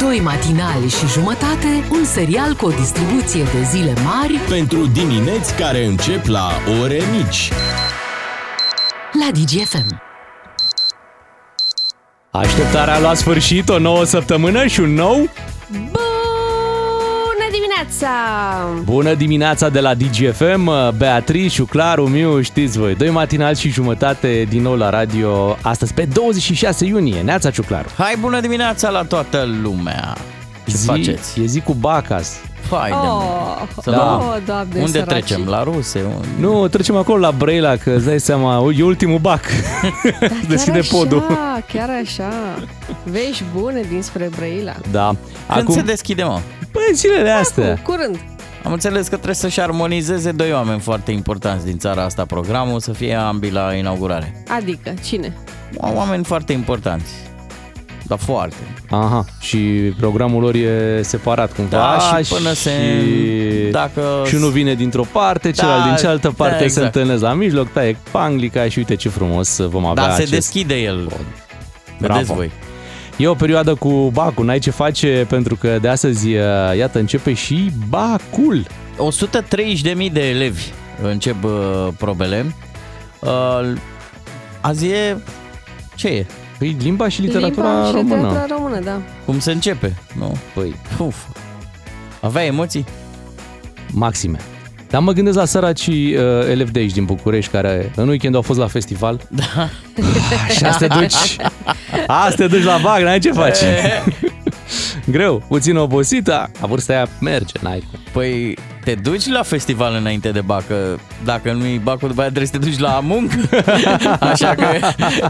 Doi matinali și jumătate, un serial cu o distribuție de zile mari Pentru dimineți care încep la ore mici. la DGFM. Așteptarea a luat sfârșit, o nouă săptămână și un nou Bună dimineața! Bună dimineața de la DGFM, Beatrice, Claru, Miu, știți voi, doi matinal și jumătate din nou la radio, astăzi pe 26 iunie, Neața Ciuclaru. Hai, bună dimineața la toată lumea! Ce zi, faceți? E zi cu Bacas. Hai de mă. Oh, Să Da. oh, doamne, Unde săraci. trecem? La ruse? Un- Nu, trecem acolo la Brăila, că îți dai seama, e ultimul bac. Da, Deschide chiar podul. Așa, chiar așa. Vești bune dinspre Brăila. Da. Când Acum, se deschide, mă? Păi, zilele astea. Cu curând. Am înțeles că trebuie să-și armonizeze doi oameni foarte importanți din țara asta programul, să fie ambii la inaugurare. Adică, cine? Oameni foarte importanți. Dar foarte. Aha, și programul lor e separat cumva. Da, și până se... și... Dacă... Și unul vine dintr-o parte, celălalt Da, din cealaltă parte da, se exact. întâlnesc la mijloc, taie panglica și uite ce frumos vom avea Dar se acest... deschide el. Bravo. Vedeți voi. E o perioadă cu bacul, n-ai ce face pentru că de astăzi, uh, iată, începe și bacul. 130.000 de elevi încep uh, probele. Uh, azi e... Ce e? Păi limba și literatura Limba și română. literatura română, da. Cum se începe? Nu? Păi, Uf. Avea emoții? maxime. Dar mă gândesc la săracii uh, elevi de aici din București care în weekend au fost la festival. Da. Și asta te duci, asta te duci la bac, n-ai ce faci. Greu, puțin obosită, la vârsta aia merge, n-ai cum. Păi te duci la festival înainte de bacă. Dacă nu-i bacul, după aia trebuie să te duci la muncă. Așa că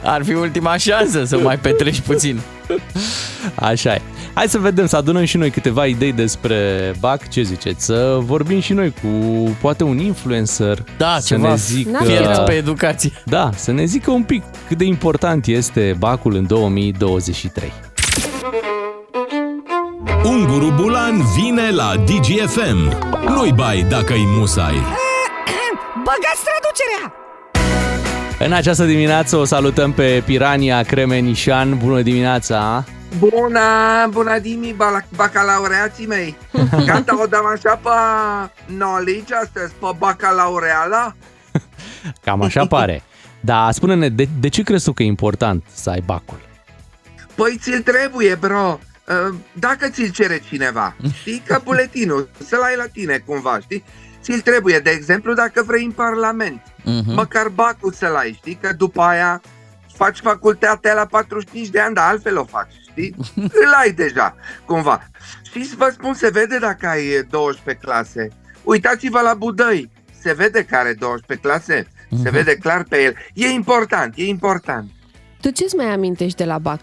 ar fi ultima șansă să mai petreci puțin. Așa e. Hai să vedem, să adunăm și noi câteva idei despre BAC, ce ziceți? Să vorbim și noi cu poate un influencer Da, să ceva ne zică... N-ar fi Fierți rău. pe educație. Da, să ne zică un pic cât de important este BAC-ul în 2023. Unguru Bulan vine la DGFM. Nu-i bai dacă-i musai. Băgați traducerea! În această dimineață o salutăm pe Pirania Cremenișan. Bună dimineața! Bună, bună dimi, bala- bacalaureații mei! Gata, o dăm așa pe knowledge astăzi, pe bacalaureala? Cam așa pare. Da, spune-ne, de, de ce crezi tu că e important să ai BAC-ul? Păi ți-l trebuie, bro! Uh, Dacă ți-l cere cineva, știi, că buletinul, să-l ai la tine cumva, știi? Ți-l trebuie, de exemplu, dacă vrei în Parlament. Mhm. Măcar bacul să-l ai, știi? Că după aia faci facultatea la 45 de ani, dar altfel o faci, știi? Îl ai deja, cumva. Și să vă spun, se vede dacă ai 12 clase. Uitați-vă la Budăi, se vede că are 12 clase, se vede clar pe el. E important, e important. Tu ce-ți mai amintești de la BAC?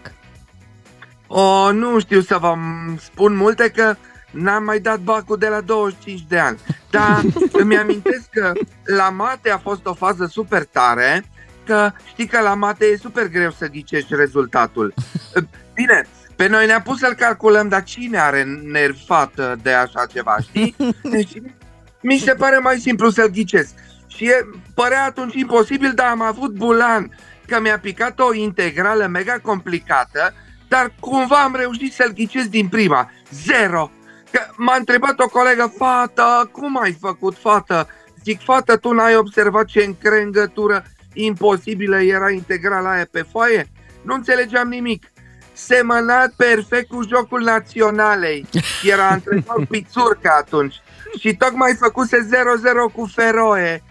O, nu știu să vă m- spun multe că n-am mai dat bacul de la 25 de ani. Dar îmi amintesc că la mate a fost o fază super tare, că știi că la mate e super greu să ghicești rezultatul. Bine, pe noi ne-a pus să-l calculăm, dar cine are nervi fată de așa ceva, știi? Deci, mi se pare mai simplu să-l ghicesc. Și e, părea atunci imposibil, dar am avut bulan că mi-a picat o integrală mega complicată, dar cumva am reușit să-l ghicesc din prima. Zero! Că m-a întrebat o colegă, fată, cum ai făcut, fată? Zic, fată, tu n-ai observat ce încrengătură imposibilă era integrala aia pe foaie? Nu înțelegeam nimic. Semănat perfect cu jocul naționalei. Era antrenor Pițurca atunci. Și tocmai făcuse 0-0 cu Feroe.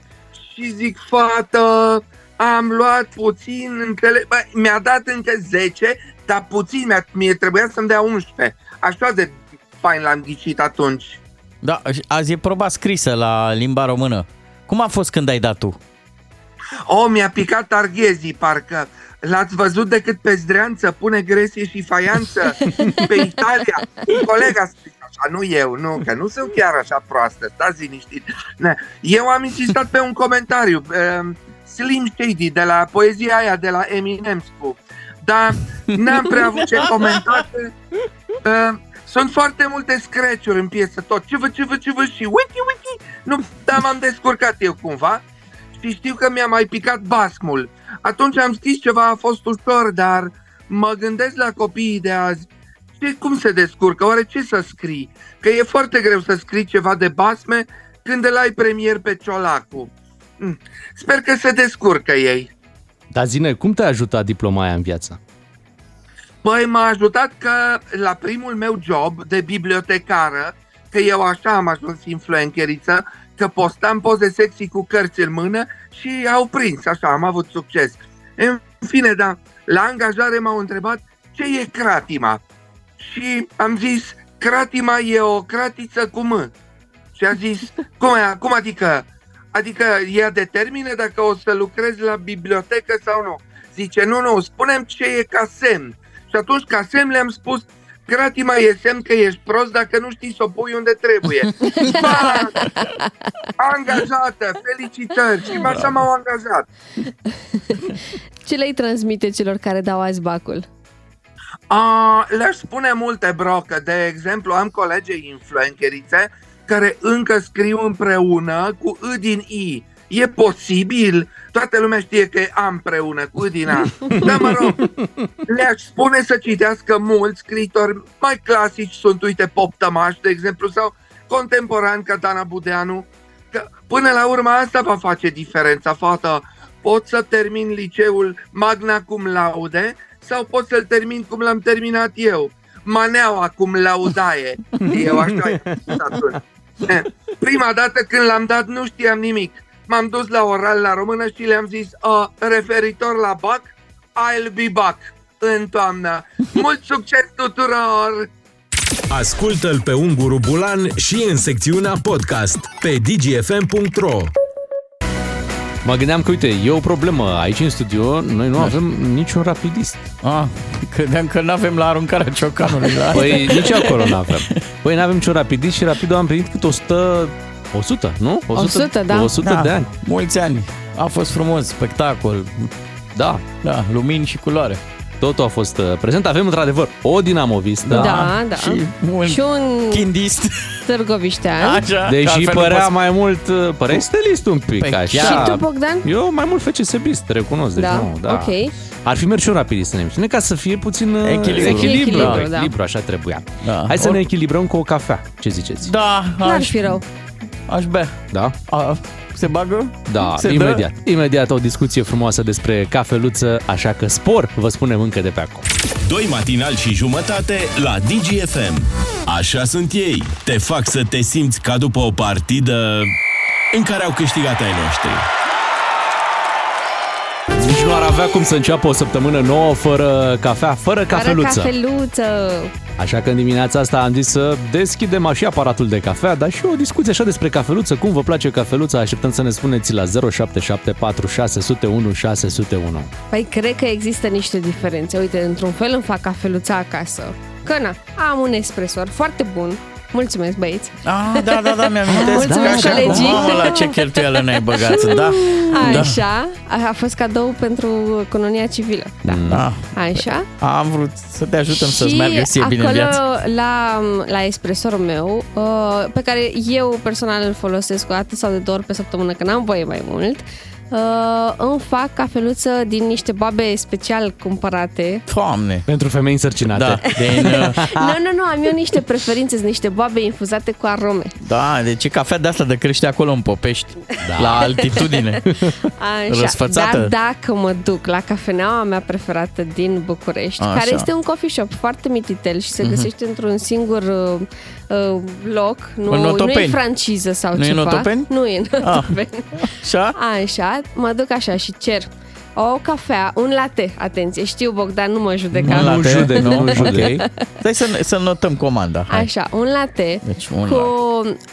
Și zic, fată, am luat puțin, înțele... Bă, mi-a dat încă 10, dar puțin, mi-a, mie trebuia să-mi dea 11. Așa de fain l-am ghicit atunci. Da, și azi e proba scrisă la limba română. Cum a fost când ai dat tu? O, mi-a picat arghezii, parcă. L-ați văzut decât pe zdreanță, pune gresie și faianță pe Italia. Un coleg a spus așa, nu eu, nu, că nu sunt chiar așa proastă, stați liniștit. Ne. Eu am insistat pe un comentariu, uh, Slim Shady, de la poezia aia de la Eminem, spun. Dar n-am prea avut ce comenta. că, Uh, sunt foarte multe scratch-uri în piesă, tot. Ce vă, ce vă, ce vă și wiki, wiki. Nu, dar m-am descurcat eu cumva și știu că mi-a mai picat basmul. Atunci am scris ceva, a fost ușor, dar mă gândesc la copiii de azi. ce, cum se descurcă? Oare ce să scrii? Că e foarte greu să scrii ceva de basme când îl ai premier pe Ciolacu. Mm. Sper că se descurcă ei. Dar zine, cum te-a ajutat diploma aia în viață? Păi m-a ajutat că la primul meu job de bibliotecară, că eu așa am ajuns influenceriță, că postam poze sexy cu cărți în mână și au prins, așa, am avut succes. În fine, da, la angajare m-au întrebat ce e cratima. Și am zis, cratima e o cratiță cu M. Și a zis, cum, e, cum adică? Adică ea determină dacă o să lucrezi la bibliotecă sau nu. Zice, nu, nu, spunem ce e ca semn. Și atunci, ca semn, le-am spus, Cratima e semn că ești prost dacă nu știi să o pui unde trebuie. Ba, angajată, felicitări și așa m-au angajat. Ce le-ai transmite celor care dau azi bacul? A, le-aș spune multe, bro, că de exemplu am colege influencerițe care încă scriu împreună cu I din I. E posibil? Toată lumea știe că e A împreună cu I din A. Dar mă rog, le-aș spune să citească mulți scriitori mai clasici, sunt, uite, Pop Tămaș, de exemplu, sau contemporan ca Dana Budeanu, că până la urmă asta va face diferența, fata. Pot să termin liceul magna cum laude sau pot să-l termin cum l-am terminat eu. Maneaua cum laudaie. Eu așa e atunci. Prima dată când l-am dat nu știam nimic. M-am dus la oral la română și le-am zis uh, referitor la BAC, I'll be back în toamnă. Mult succes tuturor! Ascultă-l pe Unguru Bulan și în secțiunea podcast pe dgfm.ro Mă gândeam că, uite, e o problemă aici în studio, noi nu avem niciun rapidist. Ah, credeam că nu avem la aruncarea ciocanului. La asta. Păi nici acolo nu avem. Păi nu avem niciun rapidist și rapidul am primit cât 100, 100, nu? 100, da. 100 da, de ani. Mulți ani. A fost frumos, spectacol, Da, da, lumini și culoare. Totul a fost uh, prezent. Avem într-adevăr o dinamovistă. Da, da. Și un Și un chindist. târgoviștean. Așa, că Deși altfel nu părea poți- mai mult, uh, părea stelist un pic, Păi așa. chiar. Și tu, Bogdan? Eu mai mult FCSB-ist, recunosc, deci Da, nu, da. ok. Ar fi mers și un rapidist în emisiune ca să fie puțin uh, Echilibru. echilibru, Echilibru, echilibru, da. echilibru, așa trebuia. Da. Hai să Or- ne echilibrăm cu o cafea, ce ziceți? Da, N-ar aș, fi rău. aș bea. Da? A, se bagă? Da, Se dă? imediat. Imediat o discuție frumoasă despre cafeluță, așa că spor, vă spunem încă de pe acum. Doi matinali și jumătate la DGFM. Așa sunt ei. Te fac să te simți ca după o partidă în care au câștigat ai noștri. Nici nu ar avea cum să înceapă o săptămână nouă fără cafea, fără cafeluță. Fără cafeluță. Așa că în dimineața asta am zis să deschidem și aparatul de cafea, dar și o discuție așa despre cafeluță. Cum vă place cafeluța? Așteptăm să ne spuneți la 0774 601 601. Păi cred că există niște diferențe. Uite, într-un fel îmi fac cafeluța acasă. Că na, am un espresor foarte bun. Mulțumesc, băieți. Ah, da, da, da, mi-am Mulțumesc, că așa, colegii. Mamă, la ce cheltuială ne-ai băgat, da? Da. Așa, a, a fost cadou pentru colonia civilă. Da. Da. Așa. Am vrut să te ajutăm să-ți și meargă ție bine în acolo, viață. la, la espresorul meu, uh, pe care eu personal îl folosesc o dată sau de două ori pe săptămână, că n-am voie mai mult, uh, îmi fac cafeluță din niște babe special cumpărate. Doamne! Pentru femei însărcinate. Da, din, uh, Nu, nu, nu, am eu niște preferințe, sunt niște babe infuzate cu arome. da, deci e cafea de asta de crește acolo în Popești, da. la altitudine. Așa. Răsfățată? Dar dacă mă duc la cafeneaua mea preferată din București, Așa. care este un coffee shop foarte mititel și se găsește într-un singur uh, uh, loc, nu, În nu e Otopeni? franciză sau Nu e în ceva. Otopeni? Nu e în Ah. Otopeni. Așa? Așa, mă duc așa și cer o cafea, un latte, atenție, știu Bogdan, nu mă judeca. Un Nu latte, judec, nu? nu judec. Ok. Stai să, să notăm comanda. Hai. Așa, un latte Deci un cu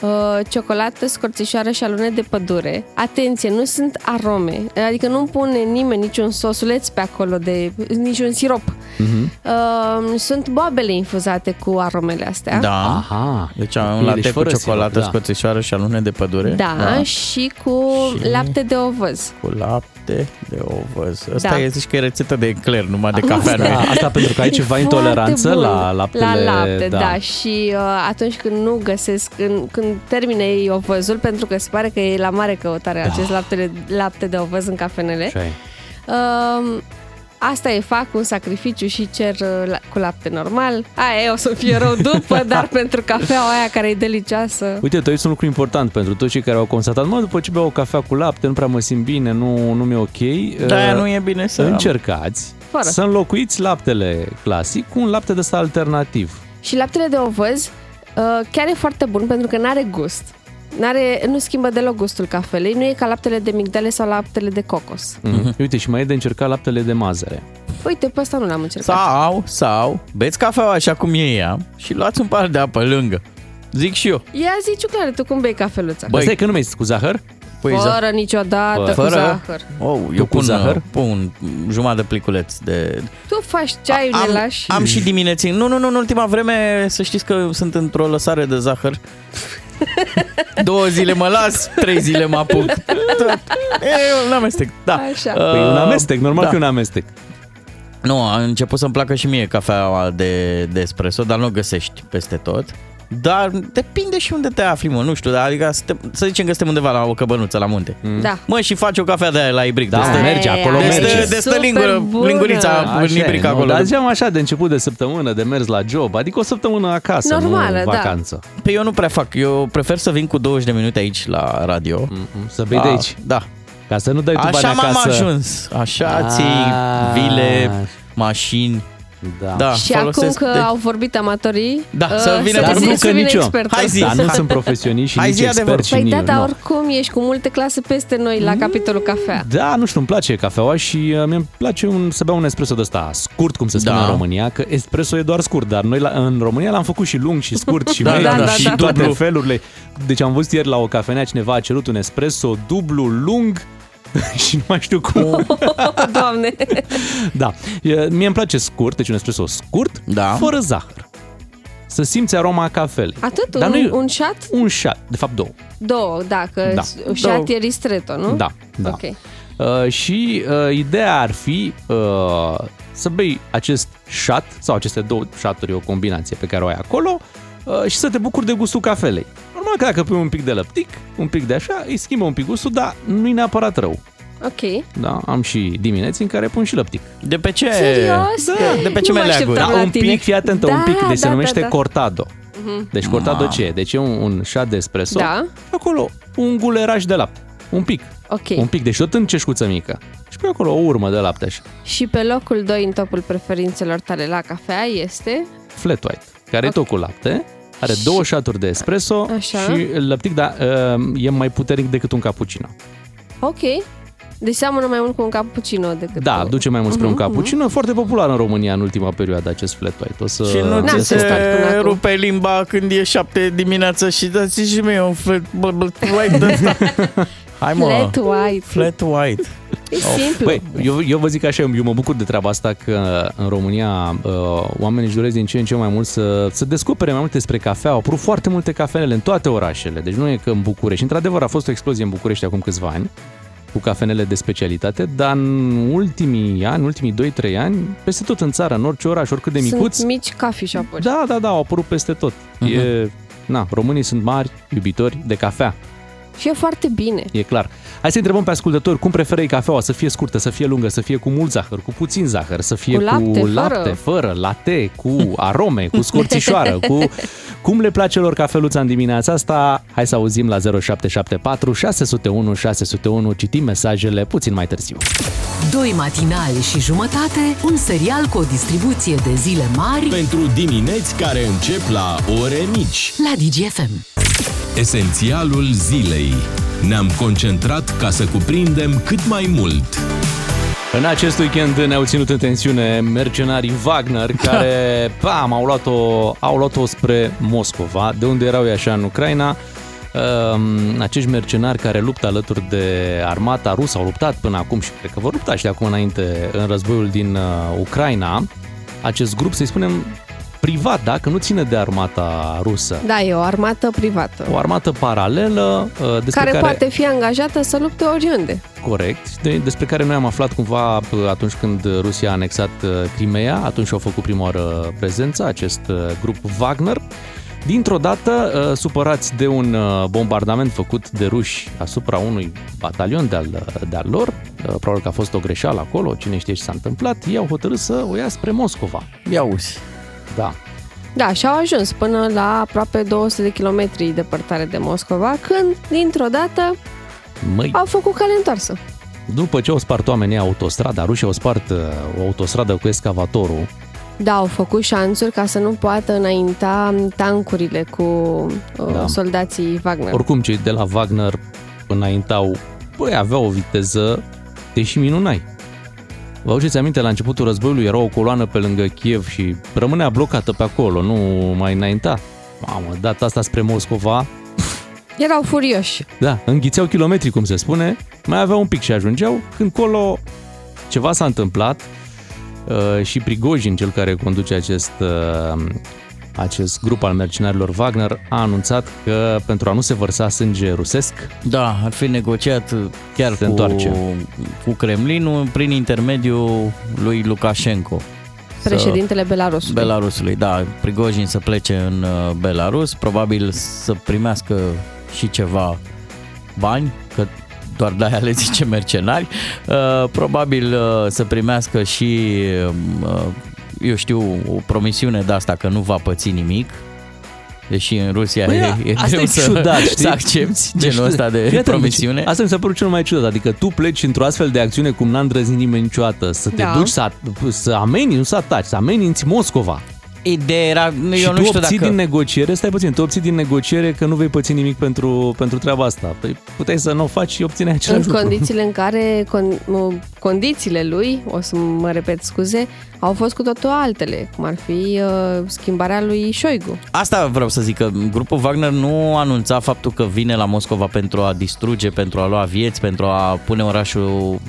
uh, ciocolată, scorțișoară și alune de pădure. Atenție, nu sunt arome, adică nu pune nimeni niciun sosuleț pe acolo, de niciun sirop. Mhm. Uh, sunt boabele infuzate cu aromele astea. Da. Aha. Deci un Bine, latte deci cu fără ciocolată, sirop, da. scoțișoară și alune de pădure. Da, da. și cu Și- lapte de ovăz. Cu lapte de ovăz. Asta Da. e, zici că e rețetă de ecler, numai de cafea. nu Da, e? asta pentru că ai ceva E intoleranță foarte bun. la laptele... La lapte, da. da. Și uh, atunci când nu găsesc, când, când termine ei ovăzul, pentru că se pare că e la mare căutare Da. acest lapte, lapte de ovăz în cafenele, Așa e. uh, asta e, fac un sacrificiu și cer uh, la- cu lapte normal. Aia e, o să fie rău după, dar pentru cafeaua aia care e delicioasă. Uite, tu ești un lucru important pentru toți cei care au constatat, mă, după ce beau o cafea cu lapte, nu prea mă simt bine, nu, nu mi-e ok. Da, Uh, nu e bine să... Încercați Fără. să înlocuiți laptele clasic cu un lapte de ăsta alternativ. Și laptele de ovăz uh, chiar e foarte bun pentru că n-are gust. N-are, nu schimbă deloc gustul cafelei, nu e ca laptele de migdale sau laptele de cocos. Mm-hmm. Uite, și mai e de încercat laptele de mazăre. Uite, pe asta nu l-am încercat. Sau, sau, beți cafeaua așa cum e ea și luați un par de apă lângă. Zic și eu. Ia zi, Ciuclare, tu cum bei cafeluța? Băi, Stai că nu mai cu zahăr? Păi, Fără niciodată Fără? cu zahăr. Oh, Tu eu cu pun, zahăr? pun jumătate de pliculeț de... Tu faci ceaiul, ne am, lași. am și dimineții. Nu, nu, nu, în ultima vreme să știți că sunt într-o lăsare de zahăr. Două zile mă las, trei zile mă apuc. E un amestec, da. Așa. Păi un amestec, normal da. că e un amestec. Nu, a început să-mi placă și mie cafeaua de, de espresso, dar nu o găsești peste tot. Dar depinde și unde te afli, mă, nu știu, dar adică suntem, să zicem că suntem undeva la o căbănuță, la munte. Da. Mă, și faci o cafea de aia la ibric. Da, de stă- merge, acolo de merge. Stă, de stă Super lingură, bună. lingurița în Așa ibric e, nu? acolo. Dar ziceam așa, de început de săptămână, de mers la job, adică o săptămână acasă, Normală, nu da. vacanță. Pe eu nu prea fac, eu prefer să vin cu 20 de minute aici la radio. Mm, Să bei de aici. Da. Ca să nu dai tu bani Așa m-am acasă. ajuns. Așa ții Ah. vile, mașini. Da. Da, Și acum folosesc că de- au vorbit amatorii, Da, uh, să vină să, pe zi, grup, să că vină nici eu. expertul. Hai zi. Dar nu sunt profesioniști și Hai nici zi adevărul. experți și Păi da, nici- dar nu. oricum ești cu multe clase peste noi la capitolul cafea. Da, nu știu, îmi place cafeaua și uh, mi-e place un, să beau un espresso de ăsta scurt, cum se spune Da. în România, că espresso e doar scurt, dar noi la, în România l-am făcut și lung și scurt și Da, medium da, da, și da. toate Dublu. felurile. Deci am văzut ieri la o cafenea, cineva a cerut un espresso dublu, lung și nu mai știu cum. Oh, Doamne! Da, E, mie îmi place scurt, deci un espresso scurt, Da. fără zahăr. Să simți aroma cafelei. Atât? Dar un, nu e- un shot? Un shot, de fapt două. Două, da, că Da. da. shot Două. e ristretto, nu? Da, da. Ok. Uh, și uh, ideea ar fi uh, să bei acest shot sau aceste două shoturi, o combinație pe care o ai acolo uh, și să te bucuri de gustul cafelei. Normal că dacă pui un pic de lăptic, un pic de așa, îi schimbă un pic gustul, dar nu e neapărat rău. Ok. Da? Am și dimineți în care pun și lăptic. De pe ce? Serios? Da, de pe ce Nu mă meleaguri? așteptam. Da, la un tine. pic, fii atentă, Da, un pic, deci se da, numește da, da. cortado. Deci cortado Ma. ce e? Deci e un, un shot de espresso Da. și acolo un guleraj de lapte. Un pic. Ok. Un pic, deci tot în ceșcuță mică. Și pe acolo o urmă de lapte așa. Și pe locul 2 în topul preferințelor tale la cafea este... flat white, care Ok. e tot cu lapte, are Și- două șaturi de espresso Așa. și lăptic, dar uh, e mai puternic decât un cappuccino. Ok. Deci seamănă mai mult cu un cappuccino decât Da, cu... duce mai mult spre un Mhm, cappuccino, foarte popular în România în ultima perioadă acest flat white. O să Și nu N-am ți testat până se acum. rupe limba când e șapte dimineața și dați și mie un flat white de ăsta. Hai mă, Flat white. flat white. E simplu. Păi, eu, eu vă zic așa, eu mă bucur de treaba asta că în România uh, oamenii își doresc din ce în ce mai mult să, să descopere mai multe despre cafea. Au apărut foarte multe cafenele în toate orașele, deci nu e că în București. Într-adevăr a fost o explozie în București acum câțiva ani cu cafenele de specialitate, dar în ultimii ani, în ultimii 2-3 ani, peste tot în țară, în orice oraș, oricât de micuț, Sunt mici coffee shop-uri. da, da, da, au apărut peste tot. E, na, românii sunt mari iubitori de cafea. Și e foarte bine. E clar. Hai să întrebăm pe ascultători cum preferă ei cafeaua, să fie scurtă, să fie lungă, să fie cu mult zahăr, cu puțin zahăr, să fie Cu lapte, cu fără. lapte, fără, latte, cu arome, cu scorțișoară, cu cum le place lor cafeluța în dimineața asta. Hai să auzim la 0774 601 601, citim mesajele puțin mai târziu. Doi matinali și jumătate, un serial cu o distribuție de zile mari Pentru dimineți care încep la ore mici. la DGFM. Esențialul zilei. Ne-am concentrat ca să cuprindem cât mai mult. În acest weekend ne-au ținut în tensiune mercenarii Wagner, care, bam, au luat-o, au luat-o spre Moscova, de unde erau ei așa în Ucraina. Um, acești mercenari care luptă alături de armata rusă, au luptat până acum și cred că vor lupta și de acum înainte în războiul din uh, Ucraina. Acest grup, să-i spunem, privat, da? Că nu ține de armata rusă. Da, e o armată privată. O armată paralelă uh, despre care, care poate fi angajată să lupte oriunde. Corect, de, despre care noi am aflat cumva p- atunci când Rusia a anexat uh, Crimea, atunci au făcut prima oară prezența acest uh, grup Wagner Dintr-o dată, uh, supărați de un uh, bombardament făcut de ruși asupra unui batalion de-al, de-al lor, uh, probabil că a fost o greșeală acolo, cine știe ce s-a întâmplat, ei au hotărât să o ia spre Moscova. Ia uzi. Da. Da, și au ajuns până la aproape 200 de kilometri departare de Moscova, când, dintr-o dată, Măi, au făcut cale întoarsă. după ce au spart oamenii autostrada, rușii au spart uh, o autostradă cu excavatorul, Da, au făcut șanțuri ca să nu poată înainta tancurile cu uh, Da. soldații Wagner. Oricum, cei de la Wagner înaintau, băi, aveau o viteză, te și minunai. Vă aduceți aminte, la începutul războiului era o coloană pe lângă Kiev și rămânea blocată pe acolo, nu mai înainta. Mamă, data asta spre Moscova, Erau furioși. da, înghițeau kilometri, cum se spune, mai aveau un pic și ajungeau, când colo ceva s-a întâmplat uh, și Prigojin, cel care conduce acest, uh, acest grup al mercenarilor Wagner, a anunțat că pentru a nu se vărsa sânge rusesc, Da, ar fi negociat chiar Se cu, întoarce. cu Kremlinul prin intermediul lui Lukashenko. Președintele Belarusului. Belarusului, da, Prigojin să plece în uh, Belarus, probabil să primească și ceva bani, că doar de-aia le zice mercenari, uh, probabil uh, să primească și, uh, eu știu, o promisiune de asta că nu va păți nimic, deși în Rusia Băi, e, e asta greu e să, ciudat, știi? să accepti Deci, genul ăsta de fii atent, promisiune. Deci, asta mi s-a părut cel mai ciudat, adică tu pleci într-o astfel de acțiune cum n-a îndrăznit nimeni niciodată, să te Da. duci să, să ameninți, nu să ataci, să ameninți Moscova. Ideea era, eu și nu tu știu obții dacă... din negociere, stai puțin, tu obții din negociere că nu vei păți nimic pentru, pentru treaba asta. Păi puteai să nu o faci și obțineai în același lucru. condițiile în care con- m- condițiile lui, o să mă repet scuze, au fost cu totul altele, cum ar fi uh, schimbarea lui Șoigu. Asta vreau să zic, că grupul Wagner nu anunța faptul că vine la Moscova pentru a distruge, pentru a lua vieți, pentru a pune orașul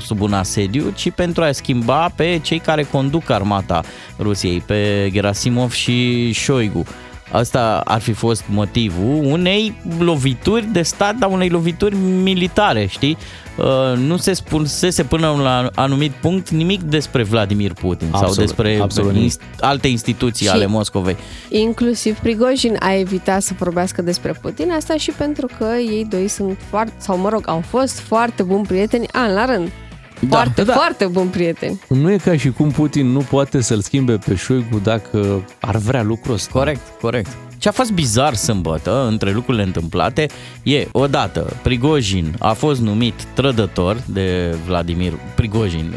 sub un asediu, ci pentru a schimba pe cei care conduc armata Rusiei, pe Gerasimov și Șoigu. Asta ar fi fost motivul unei lovituri de stat, dar unei lovituri militare, știi? Uh, Nu se spusese până la anumit punct nimic despre Vladimir Putin sau Absolut, despre absolut nimic. inst- alte instituții Și- ale Moscovei. Inclusiv Prigojin a evitat să vorbească despre Putin, asta și pentru că ei doi sunt foarte, sau mă rog, au fost foarte buni prieteni, an la rând. Da, foarte, da. foarte buni prieteni. Nu e ca și cum Putin nu poate să-l schimbe pe Șoigu dacă ar vrea lucrul ăsta. Corect, corect. Ce a fost bizar sâmbătă, între lucrurile întâmplate, e, odată, Prigojin a fost numit trădător de Vladimir Prigojin.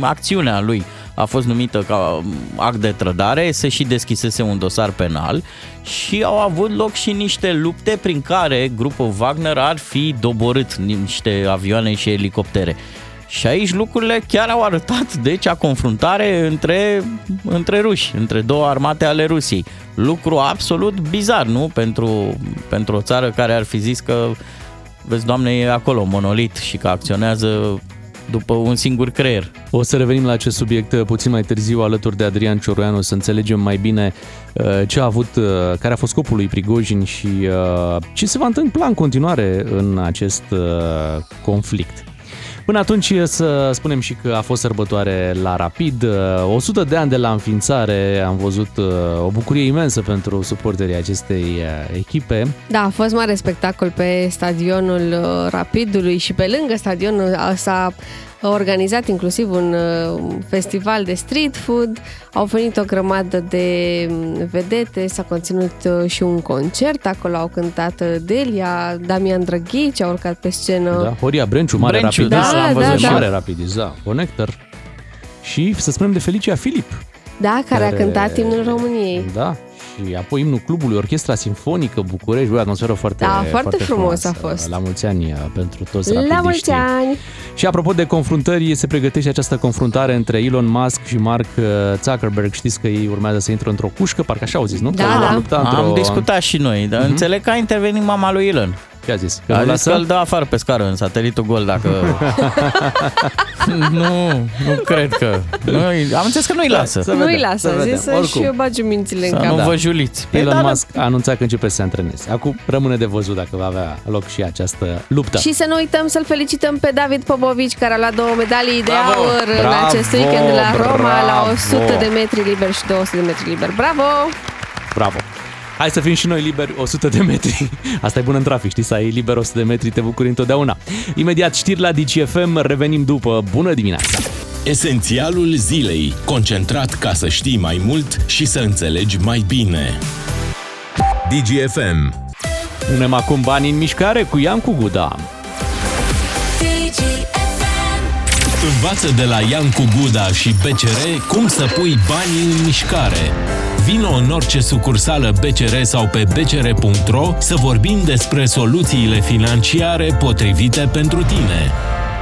Acțiunea lui a fost numită ca act de trădare, se și deschisese un dosar penal și au avut loc și niște lupte prin care grupul Wagner ar fi doborât niște avioane și elicoptere. Și aici lucrurile chiar au arătat, deci, a confruntare între, între ruși, între două armate ale Rusiei. Lucru absolut bizar, nu? Pentru, pentru o țară care ar fi zis că, vezi, doamne, e acolo, monolit și că acționează după un singur creier. O să revenim la acest subiect uh, puțin mai târziu alături de Adrian Cioroianu să înțelegem mai bine uh, ce a avut, uh, care a fost scopul lui Prigojin și uh, ce se va întâmpla în continuare în acest uh, conflict. Până atunci să spunem și că a fost sărbătoare la Rapid, uh, 100 de ani de la înființare, am văzut uh, o bucurie imensă pentru suporterii acestei uh, echipe. Da, a fost mare spectacol pe stadionul uh, Rapidului și pe lângă stadionul uh, s-a organizat inclusiv un uh, festival de street food, au venit o grămadă de mm, vedete, s-a conținut uh, și un concert, acolo au cântat uh, Delia, Damian Drăghici a urcat pe scenă. Da, Horia Brenciu, mare Brenciu, rapidist. da, l-am da, văzut da. mare rapidist, da, conector. Și să spunem de Felicia Filip. Da, care, a cântat imnul României. Da, și apoi imnul clubului, Orchestra Sinfonică București, băi, atmosferă foarte, Da, foarte frumos a fost. La mulți ani uh, pentru toți La mulți rapidiștii. ani! Și apropo de confruntări, se pregătește această confruntare între Elon Musk și Mark uh, Zuckerberg. Știți că ei urmează să intre într-o cușcă, parcă așa au zis, nu? Da, Că vor da. lupta într-o... Am discutat și noi, dar înțeleg că a intervenit mama lui Elon. Ce a zis? Că A nu zis lasă? că îl dă afară pe scară în satelitul gol dacă... nu, nu cred că... Nu, am înțeles că nu-i lasă. Să Nu-i vedem, lasă, să a vedem. zis să-și Oricum. bage mințile Să în nu cap. vă juliți. Păi Elon da, da. Musk a anunțat că începe să se antreneze. Acum rămâne de văzut dacă va avea loc și această luptă. Și să nu uităm să-l felicităm pe David Popovici, care a luat două medalii de Bravo! aur în Bravo! acest weekend la Roma, la Bravo! 100 de metri liber și 200 de metri liber. Bravo! Bravo! Hai să fim și noi liberi 100 de metri. Asta e bun în trafic, știi, să ai liber 100 de metri, te bucuri întotdeauna. Imediat știri la DGFM, revenim după. Bună dimineața! Esențialul zilei, concentrat ca să știi mai mult și să înțelegi mai bine. DGFM. Punem acum bani în mișcare cu Iancu Guda. Învață de la Iancu Guda și BCR cum să pui banii în mișcare. Vino în orice sucursală BCR sau pe bcr.ro să vorbim despre soluțiile financiare potrivite pentru tine.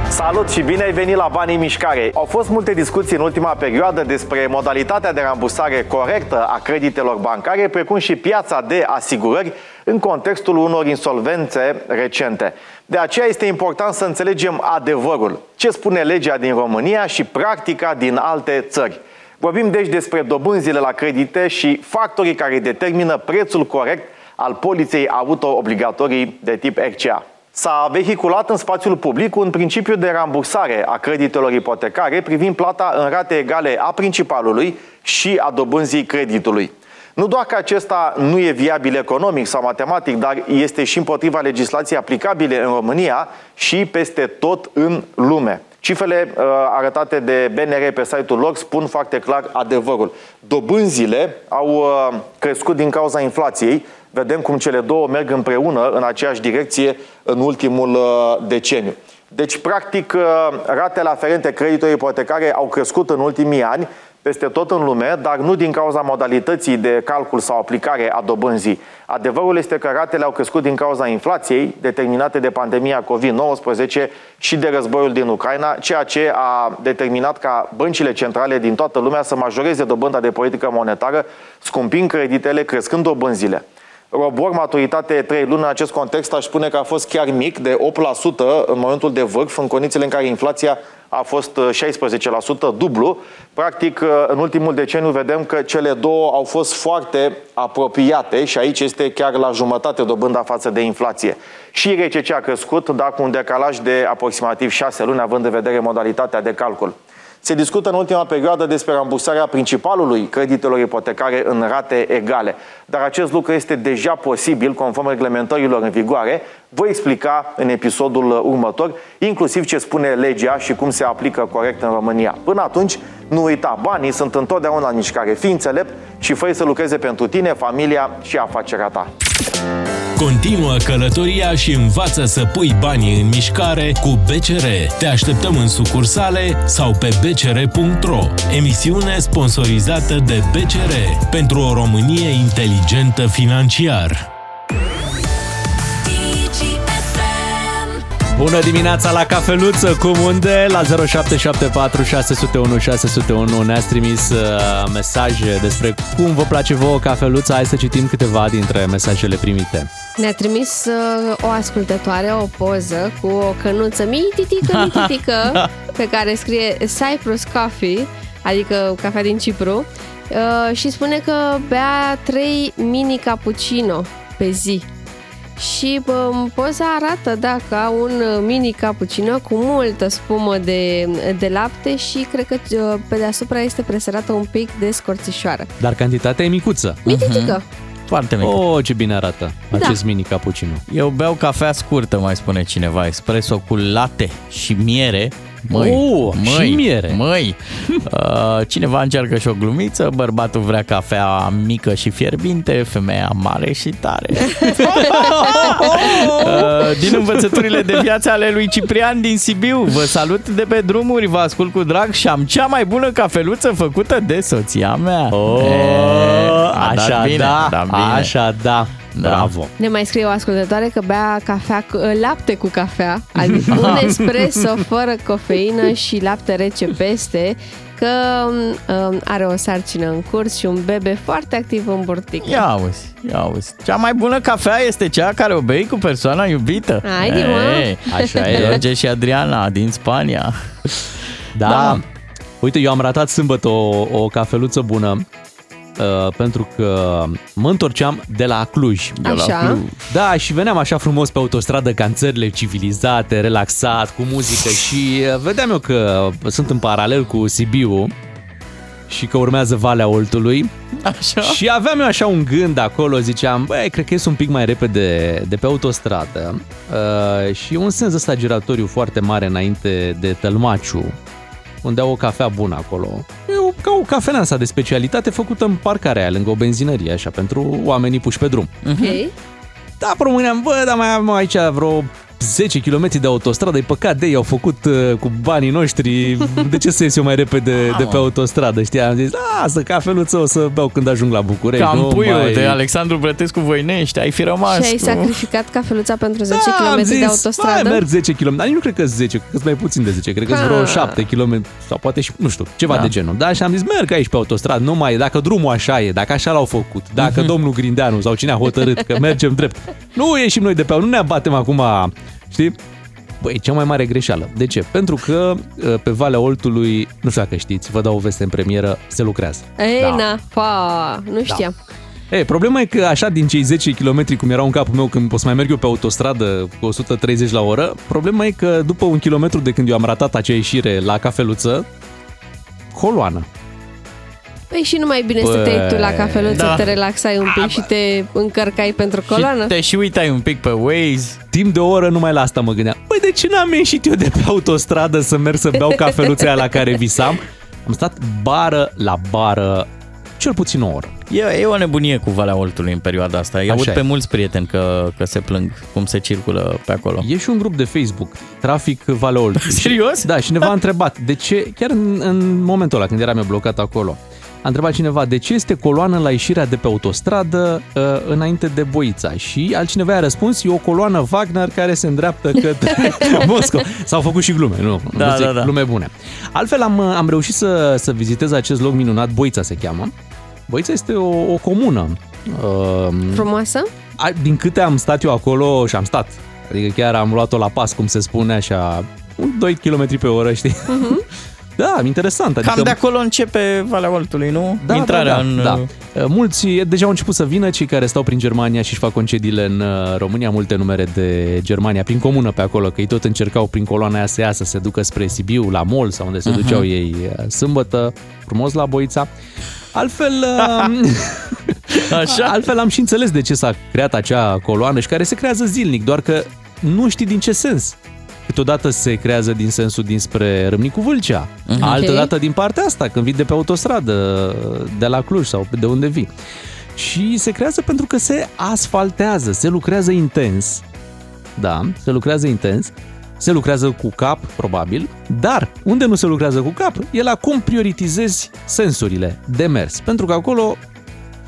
Salut și bine ai venit la Banii Mișcare! Au fost multe discuții în ultima perioadă despre modalitatea de rambursare corectă a creditelor bancare, precum și piața de asigurări în contextul unor insolvențe recente. De aceea este important să înțelegem adevărul, ce spune legea din România și practica din alte țări. Vorbim deci despre dobânzile la credite și factorii care determină prețul corect al poliței auto obligatorii de tip RCA. S-a vehiculat în spațiul public un principiu de rambursare a creditelor ipotecare privind plata în rate egale a principalului și a dobânzii creditului. Nu doar că acesta nu e viabil economic sau matematic, dar este și împotriva legislației aplicabile în România și peste tot în lume. Cifrele uh, arătate de BNR pe site-ul lor spun foarte clar adevărul. Dobânzile au uh, crescut din cauza inflației. Vedem cum cele două merg împreună în aceeași direcție în ultimul uh, deceniu. Deci, practic, uh, ratele aferente creditului ipotecare au crescut în ultimii ani peste tot în lume, dar nu din cauza modalității de calcul sau aplicare a dobânzii. Adevărul este că ratele au crescut din cauza inflației determinate de pandemia COVID-19 și de războiul din Ucraina, ceea ce a determinat ca băncile centrale din toată lumea să majoreze dobânda de politică monetară, scumpind creditele, crescând dobânzile. Robor, maturitate 3 luni în acest context, aș spune că a fost chiar mic, de 8% în momentul de vârf, în condițiile în care inflația a fost 16%, dublu. Practic, în ultimul deceniu vedem că cele două au fost foarte apropiate și aici este chiar la jumătate dobânda față de inflație. Și RCC a crescut, dar cu un decalaj de aproximativ 6 luni, având în vedere modalitatea de calcul. Se discută în ultima perioadă despre rambursarea principalului creditelor ipotecare în rate egale. Dar acest lucru este deja posibil conform reglementărilor în vigoare. Voi explica în episodul următor, inclusiv ce spune legea și cum se aplică corect în România. Până atunci, nu uita, banii sunt întotdeauna în mișcare. Fii înțelept și fă să lucreze pentru tine, familia și afacerea ta. Continuă călătoria și învață să pui banii în mișcare cu BCR. Te așteptăm în sucursale sau pe bcr.ro. Emisiune sponsorizată de BCR pentru o Românie inteligentă financiar. Bună dimineața la cafeluță cu Munde la 0774 601 601 ne-ați trimis uh, mesaje despre cum vă place vouă cafeluța. Hai să citim câteva dintre mesajele primite. Ne-a trimis uh, o ascultătoare o poză cu o cănuță mititică, mititică, pe care scrie Cyprus Coffee, adică cafea din Cipru, uh, și spune că bea 3 mini cappuccino pe zi. Și bă, poza arată, da, ca un mini cappuccino cu multă spumă de, de lapte și cred că uh, pe deasupra este presărată un pic de scorțișoară. Dar cantitatea e micuță. Mititică. Foarte mic. Oh, ce bine arată Da. acest mini cappuccino. Eu beau cafea scurtă, mai spune cineva, espresso cu latte și miere. Măi, Oh, măi, și miere. Măi, uh, cineva încearcă și o glumiță, bărbatul vrea cafea mică și fierbinte, femeia mare și tare. uh, din învățăturile de viață ale lui Ciprian din Sibiu, vă salut de pe drumuri, vă ascult cu drag și am cea mai bună cafeluță făcută de soția mea. Oh, E, a dat așa bine, da, a dat bine. așa da. Da. Bravo. Ne mai scrie o ascultătoare că bea cafea cu, lapte cu cafea, adică un espresso fără cofeină și lapte rece peste, că um, are o sarcină în curs și un bebe foarte activ în burtică. Ia auzi, ia auzi. Cea mai bună cafea este cea care o bei cu persoana iubită. Haide, mă! Ei, Așa e. George și Adriana din Spania. Da. Da. Uite, eu am ratat sâmbătă o, o cafeluță bună uh, pentru că mă întorceam de la Cluj. Eu la Așa. Cluj. Da, și veneam așa frumos pe autostradă ca în țările civilizate, relaxat, cu muzică și uh, vedeam eu că sunt în paralel cu Sibiu și că urmează Valea Oltului. Așa. Și aveam eu așa un gând acolo, ziceam, băi, cred că ies un pic mai repede de pe autostradă uh, și un sens ăsta giratoriu foarte mare înainte de Tălmaciu, unde au o cafea bună acolo. E o, ca o cafenea asta de specialitate făcută în parcarea aia, lângă o benzinărie, așa, pentru oamenii puși pe drum. Ok. Da, promâneam, bă, dar mai am aici vreo 10 km de autostradă, e păcat de ei, au făcut uh, cu banii noștri, de ce să ies eu mai repede de pe autostradă, știi? Am zis, lasă, cafeluță o să beau când ajung la București. Cam nu puiul mai... de Alexandru Brătescu Voinești, ai fi rămas Și ai cu- sacrificat cafeluța pentru 10 Da, am km zis, de autostradă? Mai merg 10 km, dar nici nu cred că 10, cred că mai puțin de 10, cred că sunt Ha. vreo 7 km sau poate și, nu știu, ceva Da. de genul. Da, și am zis, merg aici pe autostradă, nu mai, dacă drumul așa e, dacă așa l-au făcut, dacă Mhm. domnul Grindeanu sau cine a hotărât că mergem drept, nu ieșim noi de pe, nu ne abatem acum, știi? Băi, cea mai mare greșeală. De ce? Pentru că uh, pe Valea Oltului, nu știu dacă știți, vă dau o veste în premieră, se lucrează. Ei, Da. na, pa, nu știam. Ei, problema e că așa din cei 10 km cum erau în capul meu când o să mai merg eu pe autostradă cu 130 la oră, problema e că după un kilometru de când eu am ratat acea ieșire la cafeluță, coloană. Păi și nu mai bine stăteai tu la cafeluță, Da. te relaxai un pic și te încărcai pentru coloană? Și te și uitai un pic pe Waze. Timp de o oră numai la asta mă gândeam. Păi de ce n-am ieșit eu de pe autostradă să merg să beau cafeluța aia la care visam? Am stat bară la bară cel puțin o oră. E, e o nebunie cu Valea Oltului în perioada asta. Îi Așa aud e. pe mulți prieteni că, că se plâng cum se circulă pe acolo. E și un grup de Facebook, Trafic Valea Oltului. Serios? Da, și cineva a întrebat de ce, chiar în, în momentul ăla când eram eu blocat acolo, a întrebat cineva de ce este coloană la ieșirea de pe autostradă uh, înainte de Boița și altcineva a răspuns, e o coloană Wagner care se îndreaptă către Moscova. S-au făcut și glume, nu? Da, nu zic, da, da. Glume bune. Altfel am, am reușit să, să vizitez acest loc minunat, Boița se cheamă. Boița este o, o comună. Uh, Frumoasă? a- din câte am stat eu acolo și am stat, adică chiar am luat-o la pas, cum se spune, așa, un 2 km pe oră, știi? Da, interesant. Adică, Cam de acolo începe Valea Oltului, nu? da, Intrarea da, da, în... da. Mulți deja au început să vină, cei care stau prin Germania și își fac concediile în uh, România, multe numere de Germania, prin comună pe acolo, că ei tot încercau prin coloana aia să iasă, să se ducă spre Sibiu, la mall sau unde se Mhm. duceau ei uh, sâmbătă, frumos la Boița. Altfel, uh, Așa? altfel am și înțeles de ce s-a creat acea coloană și care se creează zilnic, doar că nu știi din ce sens. Câteodată se creează din sensul dinspre Râmnicu Vâlcea, Mhm. mm-hmm. altă Ok. dată din partea asta, când vii de pe autostradă, de la Cluj sau de unde vii. Și se creează pentru că se asfaltează, se lucrează intens. Da, se lucrează intens. Se lucrează cu cap, probabil, dar unde nu se lucrează cu cap e la cum prioritizezi sensurile de mers. Pentru că acolo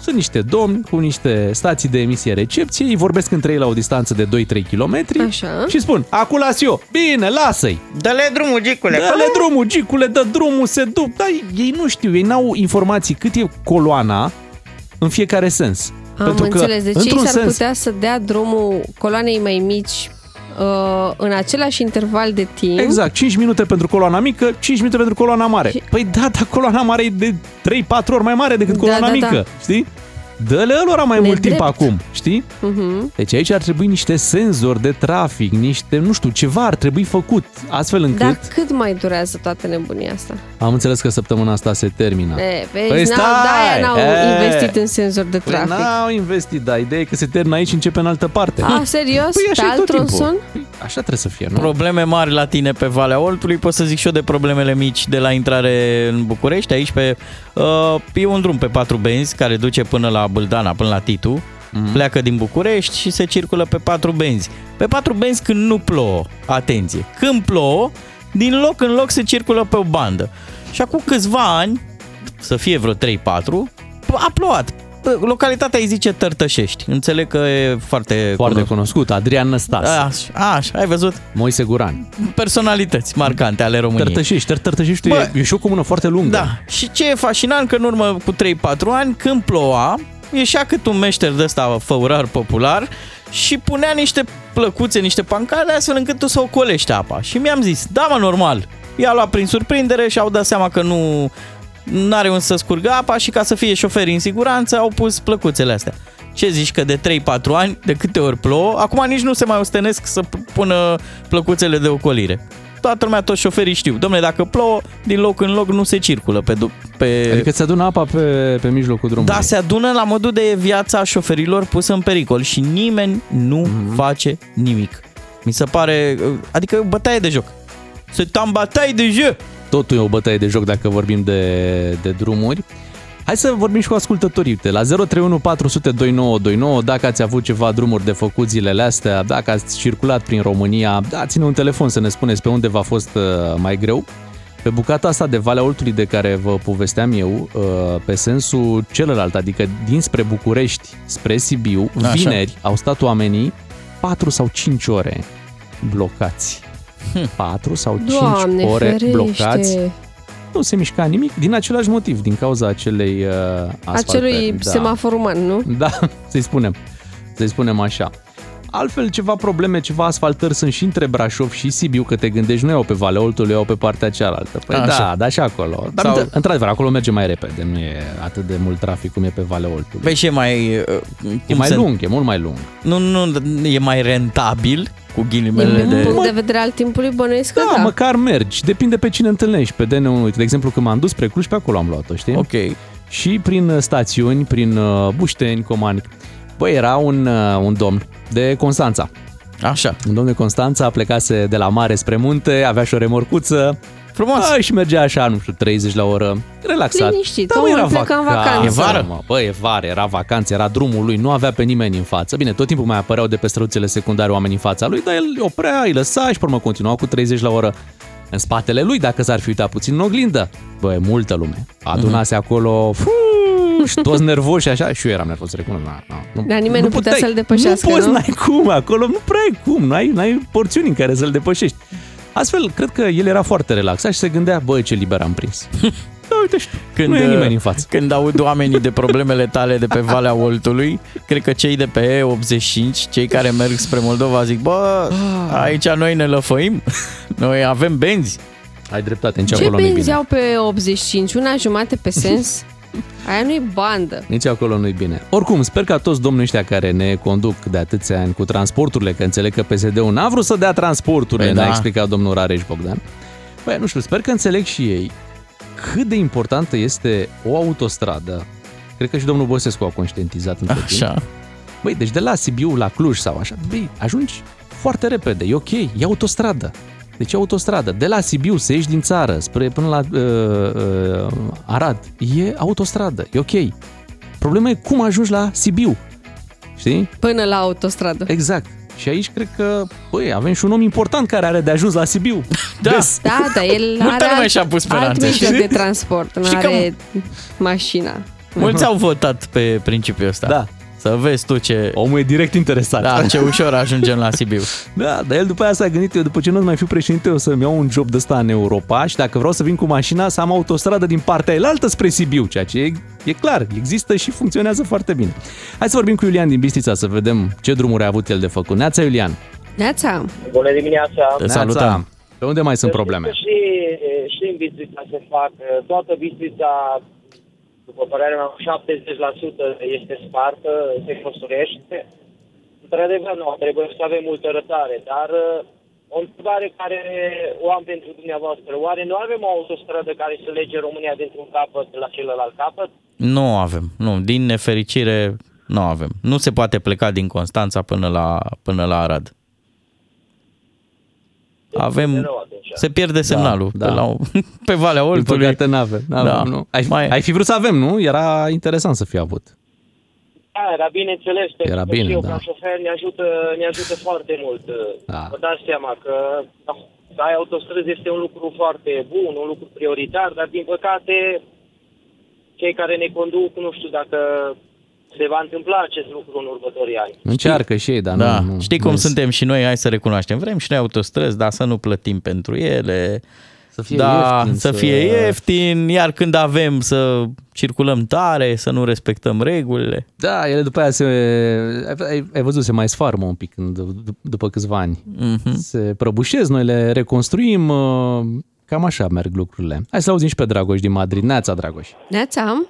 sunt niște domni cu niște stații de emisie recepție, ei vorbesc între ei la o distanță de 2-3 km Așa. și spun, acum las eu, bine, lasă-i, Dă-le drumul, gicule! dă-le drumul, gicule, dă drumul, se duc, dar ei nu știu, ei n-au informații cât e coloana în fiecare sens. Am Pentru că, înțeles. Deci ei într-un s-ar sens, putea să dea drumul coloanei mai mici uh, în același interval de timp. Exact, 5 minute pentru coloana mică, 5 minute pentru coloana mare. Și- Păi da, dar coloana mare e de 3-4 ori mai mare decât Da, coloana da, mică, da. știi? Dă-le lor mai mult timp Nedrept. acum, știi? Uh-huh. Deci aici ar trebui niște senzori de trafic, niște, nu știu, ceva ar trebui făcut, astfel încât... Dar cât mai durează toată nebunia asta? Am înțeles că săptămâna asta se termină. E, vezi, Păi n-au, stai! de-aia n-au E. investit în senzori de Păi trafic. n-au investit, dar ideea e că se termină aici și începe în altă parte. A, serios? Păi Pe așa e alt tot timpul. Tronson? Păi așa trebuie să fie, nu? Probleme mari la tine pe Valea Oltului, pot să zic și eu de problemele mici de la intrare în București, aici pe... Uh, e un drum pe patru benzi care duce până la Bâldana, până la Titu, mm-hmm. pleacă din București și se circulă pe patru benzi. Pe patru benzi când nu plouă, atenție, când plouă, din loc în loc se circulă pe o bandă. Și acum câțiva ani, să fie vreo 3-4, a plouat. Localitatea îi zice Tărtășești. Înțeleg că e foarte, Foarte cunoscut. cunoscut, Adrian Năstas, Așa, așa, ai văzut? Moise Guran. personalități marcante ale României. Tărtășești, Tăr- Tărtășești Bă, e, e și o comună foarte lungă. Da. Și ce e fascinant că în urmă cu 3-4 ani, când ploua, ieșea cât un meșter de ăsta făurar popular și punea niște plăcuțe, niște pancale astfel încât tu să ocolești apa. Și mi-am zis, da mă, normal. I-a luat prin surprindere și au dat seama că nu are un să scurgă apa și ca să fie șoferi în siguranță au pus plăcuțele astea. Ce zici că de 3-4 ani, de câte ori plouă, acum nici nu se mai ostenesc să p- pună plăcuțele de ocolire. toată lumea, toți șoferii știu. Domnule, dacă plouă, din loc în loc nu se circulă pe... du- pe... Adică se adună apa pe, pe mijlocul drumului. Da, se adună la modul de viața șoferilor pusă în pericol și nimeni nu Mhm. mm-hmm. face nimic. Mi se pare, adică e o bătaie de joc. Se tam bătaie de joc. Totul e o bătaie de joc dacă vorbim de, de drumuri. Hai să vorbim și cu ascultătorii. Uite, La 031 400 2929, dacă ați avut ceva drumuri de făcut zilele astea, dacă ați circulat prin România, dați-ne un telefon să ne spuneți pe unde v-a fost uh, mai greu. Pe bucata asta de Valea Oltului de care vă povesteam eu, uh, pe sensul celălalt, adică dinspre București spre Sibiu, Așa. vineri au stat oamenii 4 sau 5 ore blocați. 4 sau 5 Doamne, ore ferește. blocați nu se mișca nimic din același motiv, din cauza acelei uh, asfaltări. Acelui semafor uman, nu? Da, să-i spunem. Să-i spunem așa. Altfel, ceva probleme, ceva asfaltări sunt și între Brașov și Sibiu, că te gândești, nu iau pe Valea Oltului, iau pe partea cealaltă. Păi Așa. da, da, și acolo. Dar, Sau- Sau... într-adevăr, acolo merge mai repede, nu e atât de mult trafic cum e pe Valea Oltului. Băi, și e mai... uh, e cum mai se- lung, e mult mai lung. Nu, nu, e mai rentabil cu ghilimele Din de... punct de vedere al timpului, bănuiesc că Da, da. măcar mergi. Depinde pe cine întâlnești. Pe DN1, uite, de exemplu, când m-am dus spre Cluj, pe acolo am luat-o, știi? Ok. Și prin uh, stațiuni, prin uh, Bușteni, Comani. Băi, era un, uh, un domn de Constanța. Așa. Un domn de Constanța plecase de la mare spre munte, avea și o remorcuță. Frumos. Bă, și mergea așa, nu știu, 30 la oră, relaxat. Liniștit, Da, mă, omul era pleca în vacanță. E vară? Mă, bă, e vară, era vacanță, era drumul lui, nu avea pe nimeni în față. Bine, tot timpul mai apăreau de pe străduțele secundare oameni în fața lui, dar el îi oprea, îi lăsa și pe urmă continua cu 30 la oră în spatele lui, dacă s-ar fi uitat puțin în oglindă. Bă, e multă lume. Adunase acolo, fu, și toți nervoși așa, și eu eram nervos, recunosc. Na, na, nu, Dar nimeni nu putea puteai. să-l depășească, Nu poți, nu? n-ai cum, acolo nu prea ai cum, n-ai, n-ai porțiuni în care să-l depășești. Astfel, cred că el era foarte relaxat și se gândea, băi, ce liber am prins. Da, uite și tu, Când, nu e uh, nimeni în față. Când aud oamenii de problemele tale de pe Valea Oltului, cred că cei de pe E85, cei care merg spre Moldova, zic, bă, aici noi ne lăfăim, noi avem benzi. Ai dreptate, nici Ce acolo nu-i benzi bine. au pe 85? Una jumate pe sens? Aia nu-i bandă. Nici acolo nu-i bine. Oricum, sper ca toți domnii ăștia care ne conduc de atâția ani cu transporturile, că înțeleg că PSD-ul n-a vrut să dea transporturile, Păi ne-a da. explicat domnul Rareș Bogdan. Băi, nu știu, sper că înțeleg și ei cât de importantă este o autostradă. Cred că și domnul Băsescu a conștientizat între timp. Așa. Băi, deci de la Sibiu la Cluj sau așa, băi, ajungi foarte repede, e ok, e autostradă. Deci e autostradă. De la Sibiu să ieși din țară spre până la uh, uh, Arad, e autostradă, e ok. Problema e cum ajungi la Sibiu. Știi? Până la autostradă. Exact. Și aici cred că, băi, avem și un om important care are de ajuns la Sibiu. Da. Des. Da, dar el Multă are lume alt, și-a pus alt speranțe, mijloc știi? de transport, nu Și că- are mașina. Mulți au votat pe principiul ăsta. Da. Să vezi tu ce... Omul e direct interesat. Da, ce ușor ajungem la Sibiu. Da, dar el după aia s-a gândit, eu după ce nu mai fiu președinte, o să-mi iau un job de ăsta în Europa și dacă vreau să vin cu mașina, să am autostradă din partea elaltă spre Sibiu, ceea ce e, e clar, există și funcționează foarte bine. Hai să vorbim cu Iulian din Bistrița să vedem ce drumuri a avut el de făcut. Neața, Iulian. Neața, Bună dimineața! Te salutăm. Pe unde mai sunt probleme? Și, și în Bistrița se fac, toată Bistrița, după părerea mea, 70% este spartă, se construiește. Într-adevăr, nu, trebuie să avem multă răbdare, dar uh, o întrebare care o am pentru dumneavoastră. Oare nu avem o autostradă care să lege România dintr-un capăt la celălalt capăt? Nu avem. Nu, din nefericire nu avem. Nu se poate pleca din Constanța până la, până la Arad. Avem, rău atunci. se pierde semnalul da. Pe, la, pe Valea Din Oltului. păcate n-avem. n-avem Da. nu. Ai, Mai- ai fi vrut să avem, nu? Era interesant să fie avut. Da, era bineînțeles, pentru Era că bine, și eu da. ca șofer ne ajută, ne ajută foarte mult. Da. Vă dați seama că da, să ai autostrăzi este un lucru foarte bun, un lucru prioritar, dar din păcate cei care ne conduc, nu știu dacă se va întâmpla acest lucru în următorii ani. Încearcă și ei, dar Da, nu, nu. știi cum nu- suntem și noi, hai să recunoaștem. Vrem și noi autostrăzi, dar să nu plătim pentru ele. Să fie da, ieftin, să să- fie ieftin, iar când avem să circulăm tare, să nu respectăm regulile. Da, ele după aia se... Ai, ai văzut, se mai sfarmă un pic când, d- după câțiva ani. Mhm. Se prăbușesc, noi le reconstruim, uh, cam așa merg lucrurile. Hai să auzim și pe Dragoș din Madrid. Neața, Dragoș. Neața,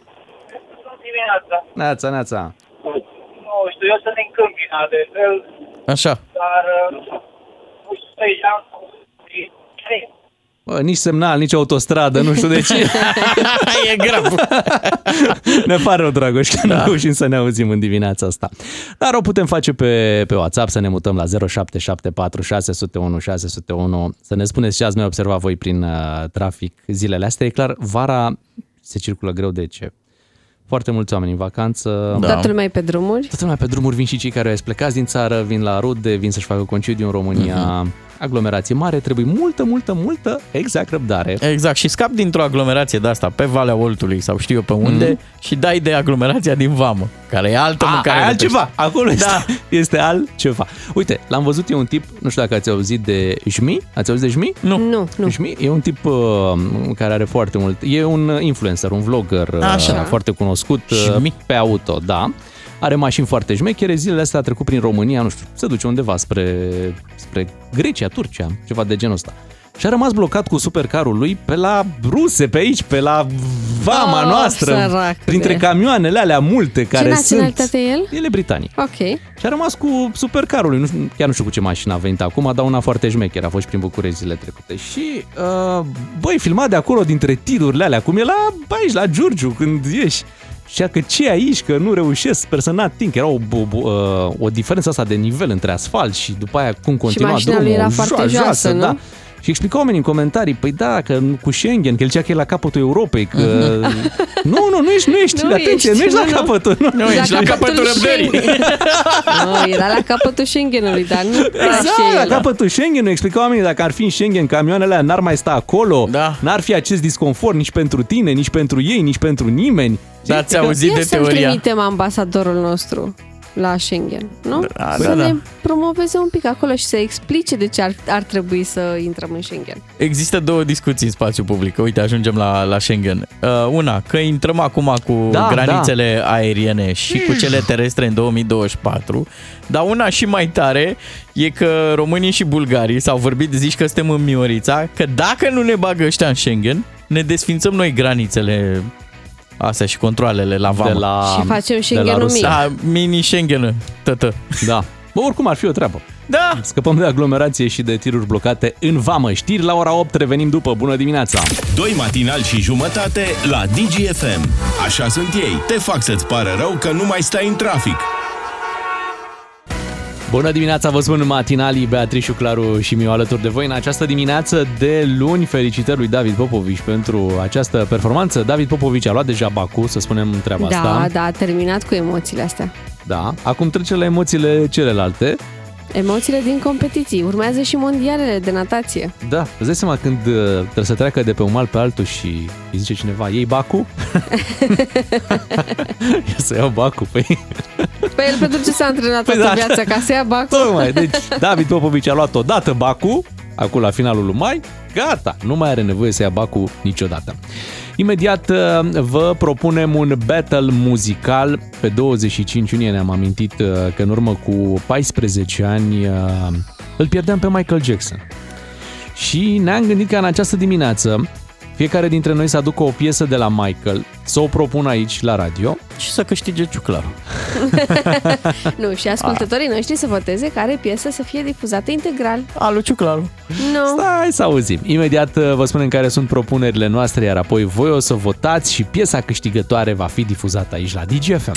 Dimineața, Neața, neața. nu știu, eu sunt din Câmpina de fel, Așa. dar uh, nu știu, trei ani, trei Bă, nici semnal, nici autostradă, nu știu de ce. e grav. ne pare rău, Dragoș, că da. nu reușim să ne auzim în dimineața asta. Dar o putem face pe, pe WhatsApp, să ne mutăm la 0774 601 601, să ne spuneți ce ați mai observat voi prin uh, trafic zilele astea. E clar, vara se circulă greu de ce? Foarte mulți oameni în vacanță. Da. Toată lumea e pe drumuri. Toată lumea pe drumuri, vin și cei care au plecați din țară, vin la rude, vin să-și facă concediu în România. Uh-huh aglomerație mare, trebuie multă, multă, multă, exact răbdare. Exact, și scap dintr-o aglomerație de asta pe Valea Oltului sau știu eu pe unde mm-hmm. și dai de aglomerația din Vamă, care e altă A, mâncare. E altceva, acolo da. este, este altceva. Uite, l-am văzut, e un tip, nu știu dacă ați auzit de Jmi, ați auzit de Jmi? Nu. Nu, nu. Jmi e un tip uh, care are foarte mult, e un influencer, un vlogger Așa. Uh, foarte cunoscut uh, pe auto, da are mașini foarte șmechere, zilele astea a trecut prin România, nu știu, se duce undeva spre, spre Grecia, Turcia, ceva de genul ăsta. Și a rămas blocat cu supercarul lui pe la ruse, pe aici, pe la vama oh, noastră, sărac printre de... camioanele alea multe Ce care sunt. Ce el? El e britanic. Ok. Și a rămas cu supercarul lui, nu, știu, chiar nu știu cu ce mașină a venit acum, dar una foarte șmecheră, a fost prin București zilele trecute. Și, uh, băi, filmat de acolo, dintre tirurile alea, cum e la, aici, la Giurgiu, când ieși. Și că ce aici, că nu reușesc, sper să n-ating. Era o, o, o, o diferență asta de nivel între asfalt și după aia cum continua și drumul. era foarte joasă, joasă nu? Da. Și explica oamenii în comentarii, păi da, că cu Schengen, că el zicea că e la capătul Europei, că... nu, nu, nu ești, nu ești, Nu atenție, ești, nu ești nu, la nu. capătul. Nu, Nu, ești la capătul răbdării. nu, era la capătul Schengenului, dar nu Exact, la capătul Schengen, explica oamenii dacă ar fi în Schengen, camioanele alea n-ar mai sta acolo, Da. n-ar fi acest disconfort nici pentru tine, nici pentru ei, nici pentru nimeni. Dar ți auzit Ia de să-l teoria? trimitem ambasadorul nostru la Schengen, nu? Da, să da, ne da. promoveze un pic acolo și să explice de ce ar, ar trebui să intrăm în Schengen. Există două discuții în spațiu public. Uite, ajungem la, la Schengen. Uh, una, că intrăm acum cu Da, granițele aeriene și cu cele terestre în 2024, dar una și mai tare e că românii și bulgarii s-au vorbit, zici că suntem în Miorița, că dacă nu ne bagă ăștia în Schengen, ne desfințăm noi granițele astea și controlele la vamă. De la, Și facem de Schengenul la Rusia. mic. Da, mini Schengen, tătă. Da. Bă, oricum ar fi o treabă. Da! Scăpăm de aglomerație și de tiruri blocate în vamă. Știri la ora 8, revenim după. Bună dimineața! Doi matinali și jumătate la DGFM. Așa sunt ei. Te fac să-ți pară rău că nu mai stai în trafic. Bună dimineața, vă spun matinalii Beatrice, Claru și Miu alături de voi în această dimineață de luni. Felicitări lui David Popovici pentru această performanță. David Popovici a luat deja Baku, să spunem treaba Da, asta. da, a terminat cu emoțiile astea. Da. Acum trece la emoțiile celelalte. Emoțiile din competiții. Urmează și mondialele de natație. Da, îți dai seama când uh, trebuie să treacă de pe un mal pe altul și îi zice cineva, iei Baku? Ia să iau Baku, păi... Pe el pentru ce s-a antrenat Păi toată da. viața? Ca să ia bacul? Tocmai, deci David Popovici a luat odată Baku, acum la finalul lui mai, gata, nu mai are nevoie să ia Baku niciodată. Imediat uh, vă propunem un battle muzical. Pe 25 iunie ne-am amintit uh, că în urmă cu 14 ani uh, îl pierdeam pe Michael Jackson. Și ne-am gândit că în această dimineață fiecare dintre noi să aducă o piesă de la Michael, să o propun aici la radio Și să câștige ciuclarul. Nu, și ascultătorii noștri să voteze care piesă să fie difuzată integral. A lui ciuclarul. Nu. Stai să auzim. Imediat uh, vă spunem care sunt propunerile noastre, iar apoi voi o să votați și piesa câștigătoare va fi difuzată aici la DGFM.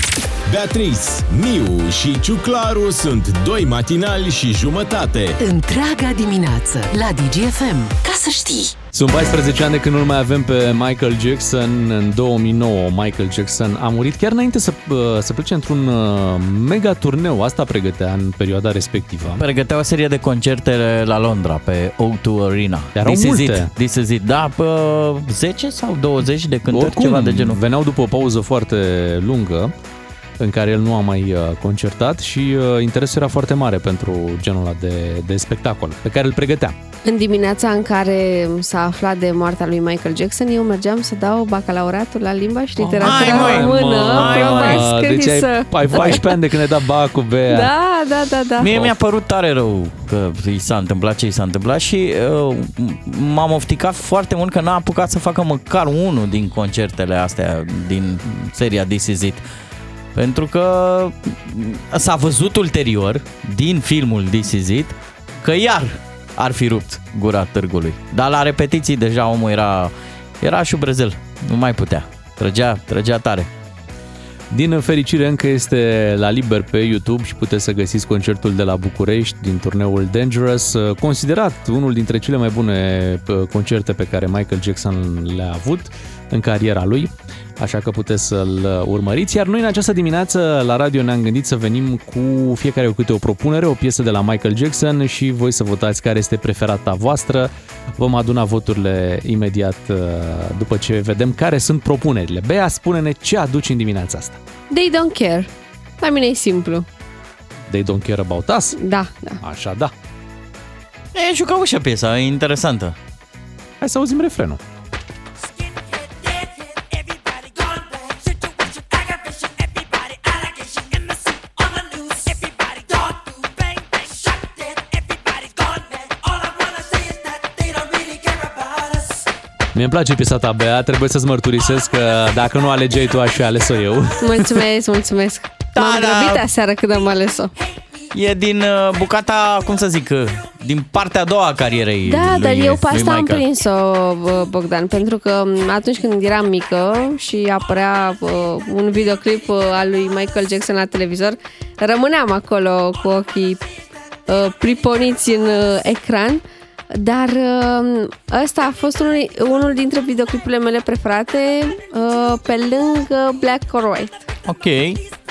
Beatrice, Miu și Ciuclaru sunt doi matinali și jumătate. Întreaga dimineață la DGFM. Ca să știi! Sunt 14 ani de când nu mai avem pe Michael Jackson. În 2009 Michael Jackson a murit chiar înainte să, uh, să plece într-un uh, mega turneu. Asta pregătea în perioada respectivă. Pregătea o serie de concerte la Londra, pe O2 Arena. Erau This is multe. it, This is it. Da, pe 10 sau 20 de cântări, Oricum, ceva de genul. veneau după o pauză foarte lungă în care el nu a mai uh, concertat și uh, interesul era foarte mare pentru genul ăla de, de spectacol pe care îl pregătea. În dimineața în care s-a aflat de moartea lui Michael Jackson, eu mergeam să dau bacalaureatul la limba și literatura hai, măi, română. hai, Probabil Mă, că deci ai, să- ai 14 ani de când ai dat bacul, Bea. Da, da, da, da. Mie mi-a părut tare rău că i s-a întâmplat ce i s-a întâmplat și uh, m-am ofticat foarte mult că n-a apucat să facă măcar unul din concertele astea din seria This Is It. Pentru că s-a văzut ulterior din filmul This Is It că iar ar fi rupt gura târgului. Dar la repetiții deja omul era, era șubrezel, nu mai putea. Trăgea, trăgea tare. Din fericire încă este la liber pe YouTube și puteți să găsiți concertul de la București din turneul Dangerous, considerat unul dintre cele mai bune uh, concerte pe care Michael Jackson le-a avut în cariera lui așa că puteți să-l urmăriți. Iar noi în această dimineață la radio ne-am gândit să venim cu fiecare cu câte o propunere, o piesă de la Michael Jackson și voi să votați care este preferata voastră. Vom aduna voturile imediat uh, după ce vedem care sunt propunerile. Bea, spune-ne ce aduci în dimineața asta. They don't care. La mine e simplu. They don't care about us? Da, da. Așa, da. E jucăușă piesa, e interesantă. Hai să auzim refrenul. Mie îmi place piesa ta, Bea, trebuie să-ți mărturisesc că dacă nu alegeai tu, aș fi ales-o eu. Mulțumesc, mulțumesc. Da, M-am da. grăbit aseară când am ales-o. E din uh, bucata, cum să zic, uh, din partea a doua a carierei Da, lui, dar eu pe lui asta am Michael. prins-o, bă, Bogdan, pentru că m, atunci când eram mică și apărea uh, un videoclip uh, al lui Michael Jackson la televizor, rămâneam acolo cu ochii uh, priponiți în uh, ecran, dar uh, ăsta a fost unul, unul dintre videoclipurile mele preferate uh, pe lângă Black or White. Ok,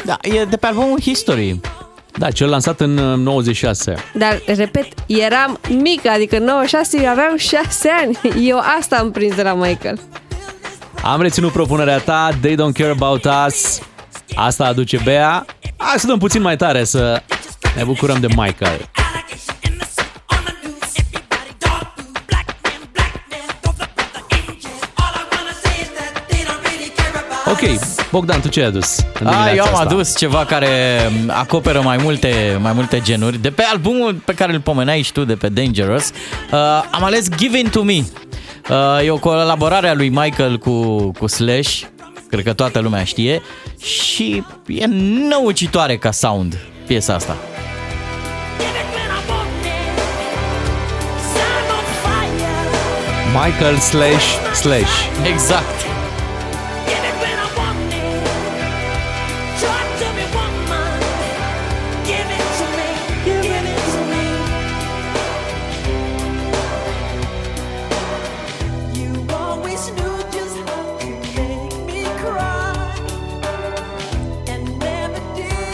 da, e de pe albumul History. Da, cel lansat în uh, 96. Dar, repet, eram mică, adică în 96 eu aveam 6 ani. Eu asta am prins de la Michael. Am reținut propunerea ta, They Don't Care About Us. Asta aduce Bea. Hai să dăm puțin mai tare să ne bucurăm de Michael. Ok, Bogdan, tu ce ai adus? în A, dimineața eu am asta? adus ceva care acoperă mai multe, mai multe genuri. De pe albumul pe care îl pomeneai și tu, de pe Dangerous, uh, am ales Give In To Me. Uh, e o colaborare a lui Michael cu, cu Slash, cred că toată lumea știe, și e năucitoare ca sound piesa asta. Michael slash slash. Exact.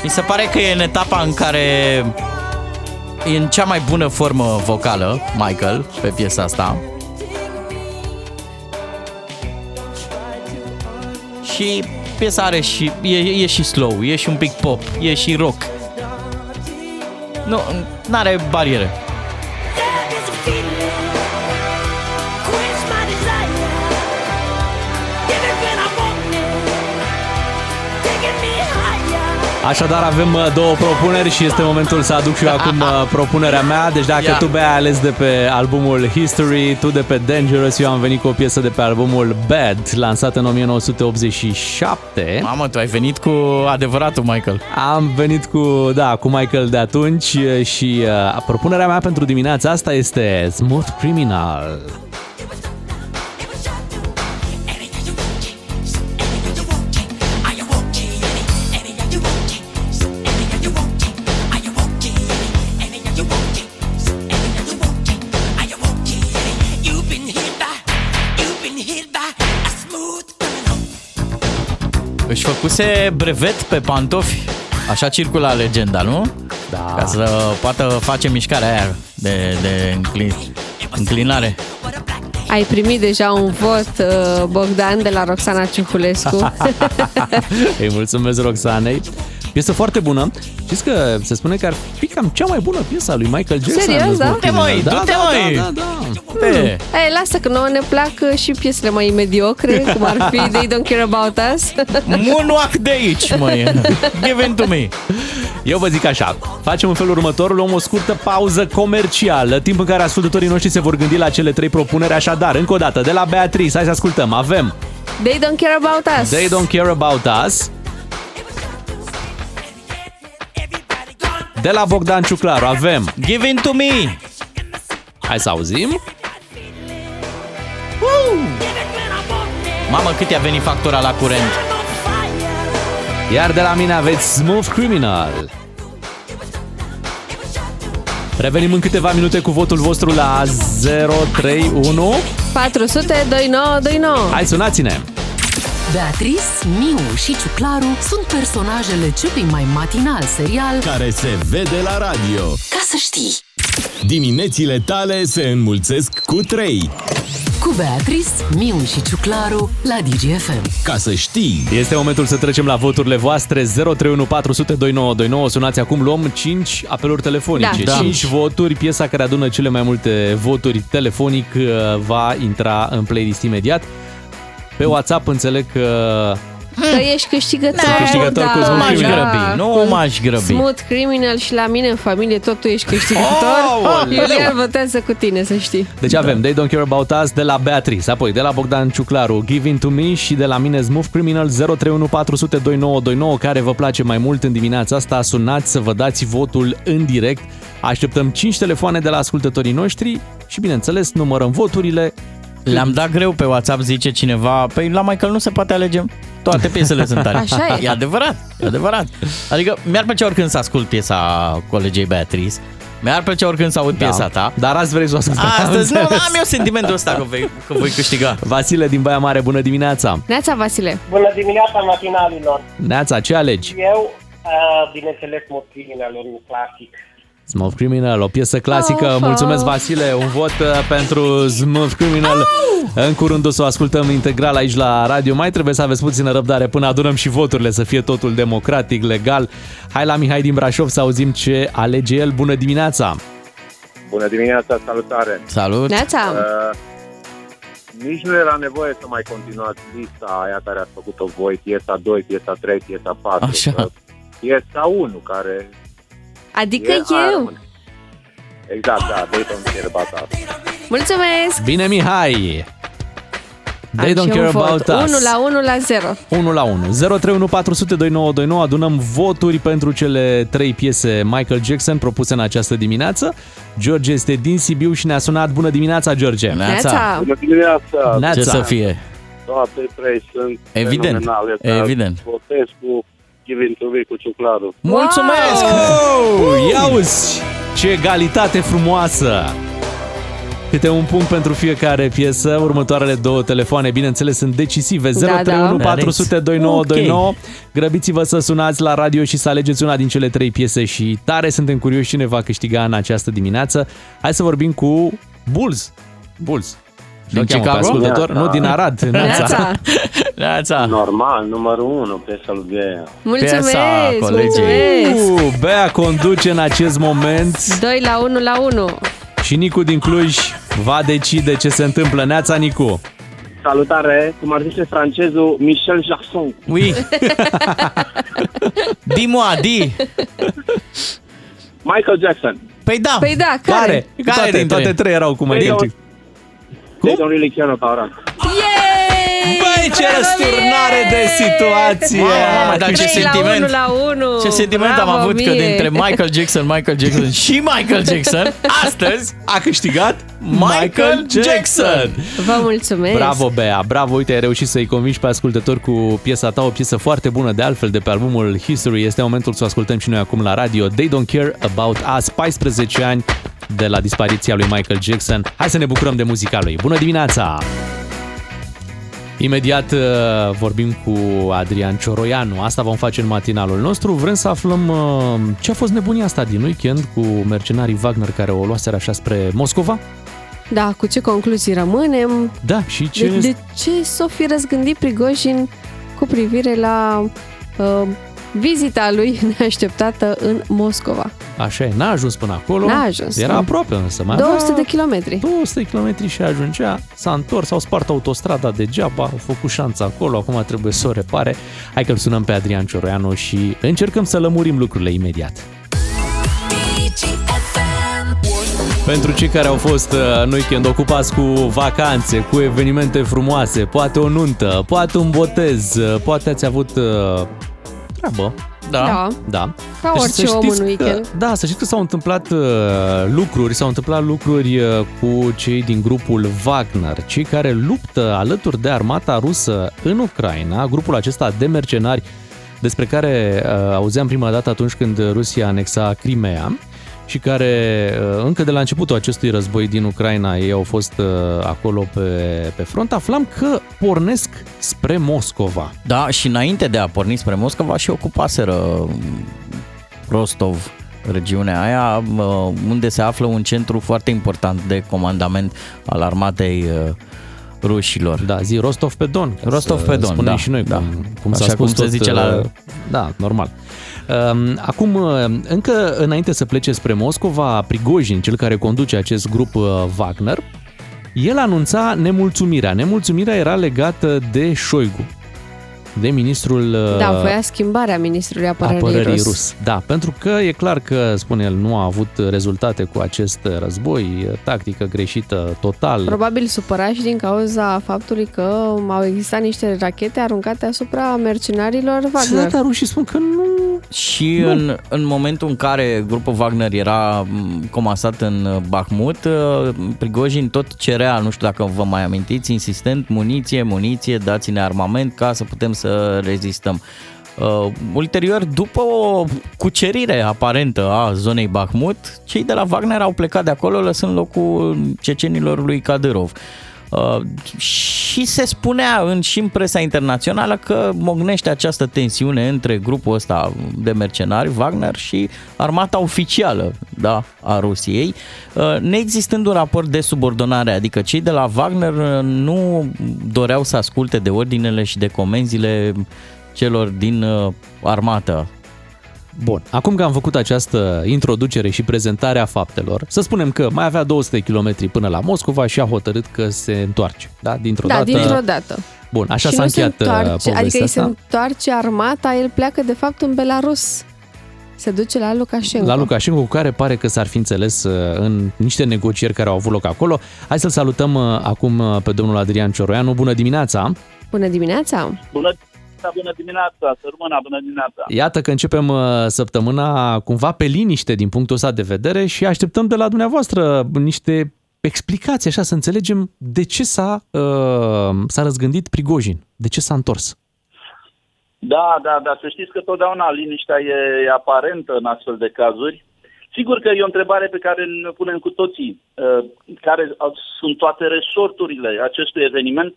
Mi se pare că e în etapa în care e în cea mai bună formă vocală, Michael, pe piesa asta. Și piesa are și, e, e și slow, e și un pic pop, e și rock. Nu, n-are bariere. Așadar avem uh, două propuneri și este momentul să aduc și eu acum uh, propunerea mea. Deci dacă Ia. tu Bea ai ales de pe albumul History, tu de pe Dangerous, eu am venit cu o piesă de pe albumul Bad, lansat în 1987. Mamă, tu ai venit cu adevăratul Michael. Am venit cu, da, cu Michael de atunci uh, și uh, propunerea mea pentru dimineața asta este Smooth Criminal. Își făcuse brevet pe pantofi. Așa circula legenda, nu? Da. Ca să poată face mișcarea aia de, de înclin, înclinare. Ai primit deja un vot, uh, Bogdan, de la Roxana Ciuhulescu. Îi mulțumesc Roxanei. Piesă foarte bună. Știți că se spune că ar fi cam cea mai bună piesă a lui Michael Jackson. Serios, da? Smooth Du-te, măi, Criminal. du-te, da, măi! Da, da, da. Pe, Ei, lasă că nouă ne plac uh, și piesele mai mediocre, cum ar fi They Don't Care About Us. Moonwalk de aici, măi. Give in to me. Eu vă zic așa, facem în felul următor, luăm o scurtă pauză comercială, timp în care ascultătorii noștri se vor gândi la cele trei propuneri, așadar, încă o dată, de la Beatrice, hai să ascultăm, avem They Don't Care About Us. They Don't Care About Us, de la Bogdan Ciuclaru avem Give in to me. Hai să auzim. Mamă, cât i-a venit factura la curent. Iar de la mine aveți Smooth Criminal. Revenim în câteva minute cu votul vostru la 031. 400 2929. Hai, sunați-ne! Beatrice, Miu și Ciuclaru sunt personajele celui mai matinal serial Care se vede la radio. Ca să știi. Diminețile tale se înmulțesc cu 3. Cu Beatrice, Miu și Ciuclaru la DGFM. Ca să știi. Este momentul să trecem la voturile voastre 031 400 2929. Sunați acum, luăm 5 apeluri telefonice. Da. 5 voturi. Piesa care adună cele mai multe voturi telefonic uh, va intra în playlist imediat. Pe WhatsApp înțeleg că Că ești câștigător. Sunt câștigător cu Nu Smooth m-aș Criminal. grăbi, nu m-aș grăbi. Smooth Criminal și la mine în familie tot tu ești câștigător. Aoleu! Iulian votează cu tine, să știi. Deci avem They Don't Care About Us de la Beatrice, apoi de la Bogdan Ciuclaru, Give In To Me și de la mine Smooth Criminal 031 400 2929, care vă place mai mult în dimineața asta. Sunați să vă dați votul în direct. Așteptăm 5 telefoane de la ascultătorii noștri și, bineînțeles, numărăm voturile. Le-am dat greu pe WhatsApp, zice cineva, păi la Michael nu se poate alege toate piesele sunt tare. Așa e. E adevărat, e adevărat. Adică mi-ar plăcea oricând să ascult piesa colegei Beatrice, mi-ar plăcea oricând să aud piesa ta. Dar azi vrei să o ascultăm. Astăzi nu, am eu sentimentul ăsta că voi, că voi câștiga. Vasile din Baia Mare, bună dimineața! Neața, Vasile. Bună dimineața, matinalilor! Neața, ce alegi? Eu, uh, bineînțeles, mă criminalul un clasic. Smooth Criminal, o piesă clasică. Of, Mulțumesc, of. Vasile. Un vot uh, pentru Smooth Criminal. În curând o să o ascultăm integral aici la radio. Mai trebuie să aveți puțină răbdare până adunăm și voturile, să fie totul democratic, legal. Hai la Mihai din Brașov să auzim ce alege el. Bună dimineața! Bună dimineața, salutare! Salut! Neața. Uh, nici nu era nevoie să mai continuați lista aia care ați făcut-o voi, piesa 2, piesa 3, piesa 4. Așa. Că Piesa 1, care Adică e eu. Armand. Exact, da, they don't care about us. Mulțumesc. Bine, Mihai! They Am don't și care un vot. about us. 1 la 1 la 0. 1 la 1. 031 400 2929. Adunăm voturi pentru cele trei piese Michael Jackson propuse în această dimineață. George este din Sibiu și ne-a sunat. Bună dimineața, George! Neața. Bună dimineața! Neața. Ce să fie? Toate trei sunt Evident, fenomenale. dar evident. Votez cu Giving to Me cu Ciuclaru. Mulțumesc! Oh, ia uzi! Ce egalitate frumoasă! Câte un punct pentru fiecare piesă. Următoarele două telefoane, bineînțeles, sunt decisive. Da, 031 da. 400 2929. Grăbiți-vă să sunați la radio și să alegeți una din cele trei piese și tare suntem curioși cine va câștiga în această dimineață. Hai să vorbim cu Bulls. Bulls. Din Nu cheamă pe Chicago? ascultător, Neața. nu din Arad. Neața. Neața. Neața! Normal, numărul 1, piesa lui Gheia. Mulțumesc. Piesa colegei. Mulțumesc. Uh, Bea conduce în acest moment 2 la 1 la 1. și Nicu din Cluj va decide ce se întâmplă. Neața, Nicu. Salutare, cum ar zice francezul Michel Jackson. Oui! Dis-moi, di! Michael Jackson. Păi da! Păi da, care? Care? Care toate, dintre? toate trei erau cu mai Păi, identic. They don't really care about us. Yay! Băi, ce răsturnare de situație! Mamă, mamă, dar ce 3 la sentiment! 1 la 1. Ce sentiment am Bravo avut că mie. dintre Michael Jackson, Michael Jackson și Michael Jackson, astăzi A câștigat Michael Jackson! Vă mulțumesc. Bravo, Bea, bravo, uite, ai reușit să-i convingi pe ascultători cu piesa ta, o piesă foarte bună de altfel de pe albumul History. Este momentul să o ascultăm și noi acum la radio. They Don't Care About Us, 14 ani de la dispariția lui Michael Jackson. Hai să ne bucurăm de muzica lui. Bună dimineața! Imediat uh, vorbim cu Adrian Cioroianu. Asta vom face în matinalul nostru. Vrem să aflăm uh, ce a fost nebunia asta din weekend cu mercenarii Wagner care o luaseră așa spre Moscova. Da, cu ce concluzii rămânem? Da, și ce... De, de ce s-o fi răzgândit Prigojin cu privire la uh, vizita lui neașteptată în Moscova? Așa e, n-a ajuns până acolo. N-a ajuns, Era nu. aproape însă. Mai 200 avea de kilometri. 200 de kilometri și ajungea, s-a întors, au spart autostrada degeaba, au făcut șanța acolo, acum trebuie să o repare. Hai că-l sunăm pe Adrian Cioroianu și încercăm să lămurim lucrurile imediat. Pentru cei care au fost uh, în weekend ocupați cu vacanțe, cu evenimente frumoase, poate o nuntă, poate un botez, uh, poate ați avut uh, treabă, Da. Da. da. Ca Deci orice să om știți în că- weekend. Da, să știți că s-au întâmplat uh, lucruri, s-au întâmplat lucruri uh, cu cei din grupul Wagner, cei care luptă alături de armata rusă în Ucraina, grupul acesta de mercenari despre care uh, auzeam prima dată atunci când Rusia anexa Crimea și care uh, încă de la începutul acestui război din Ucraina ei au fost uh, acolo pe, pe front, aflam că pornesc spre Moscova. Da, și înainte de a porni spre Moscova și ocupaseră um, Rostov, regiunea aia, uh, unde se află un centru foarte important de comandament al armatei uh, rușilor. Da, zi Rostov pe Donț. ca Rostov să pe Donț, spunem da, și noi, da. cum, cum Așa s-a spus cum se tot, zice la- uh, Da, normal. Um, Acum, uh, încă înainte să plece spre Moscova, Prigojin, cel care conduce acest grup uh, Wagner, el anunța nemulțumirea. Nemulțumirea era legată de Șoigu, de ministrul uh, Da, voia schimbarea ministrului apărării, apărării rus. rus. Da, pentru că e clar că, spune el, nu a avut rezultate cu acest război, tactică greșită total. Probabil supărat și din cauza faptului că au existat niște rachete aruncate asupra mercenarilor Wagner. Da, dar rușii spun că nu... Și în, în momentul în care grupul Wagner era m, comasat în uh, Bakhmut, uh, Prigojin tot cerea, nu știu dacă vă mai amintiți, insistent, muniție, muniție, dați-ne armament ca să putem să rezistăm. Uh, ulterior, după o cucerire aparentă a zonei Bakhmut, cei de la Wagner au plecat de acolo lăsând locul cecenilor lui Kadyrov. Uh, și se spunea în, și în presa internațională că mognește această tensiune între grupul ăsta de mercenari, Wagner, și armata oficială da, a Rusiei, uh, neexistând un raport de subordonare, adică cei de la Wagner uh, nu doreau să asculte de ordinele și de comenzile celor din uh, armată. Bun, acum că am făcut această introducere și prezentare a faptelor, să spunem că mai avea 200 km până la Moscova și a hotărât că se întoarce, da? Dintr-o Da, dată. dintr-o dată. Bun, așa și s-a nu se încheiat uh, întoarce, povestea Adică îi se asta. întoarce armata, el pleacă de fapt în Belarus. Se duce la Lukashenko. La Lukashenko, cu care pare că s-ar fi înțeles uh, în niște negocieri care au avut loc acolo. Hai să-l salutăm uh, acum uh, pe domnul Adrian Cioroianu. Bună dimineața! Bună dimineața! Bună dimineața, bună dimineața, să rămână, bună dimineața. Iată că începem uh, săptămâna cumva pe liniște din punctul ăsta de vedere și așteptăm de la dumneavoastră niște explicații, așa, să înțelegem de ce s-a, uh, s-a răzgândit Prigojin, de ce s-a întors. Da, da, da, să știți că totdeauna liniștea e aparentă în astfel de cazuri. Sigur că e o întrebare pe care ne punem cu toții, uh, care au- sunt toate resorturile acestui eveniment,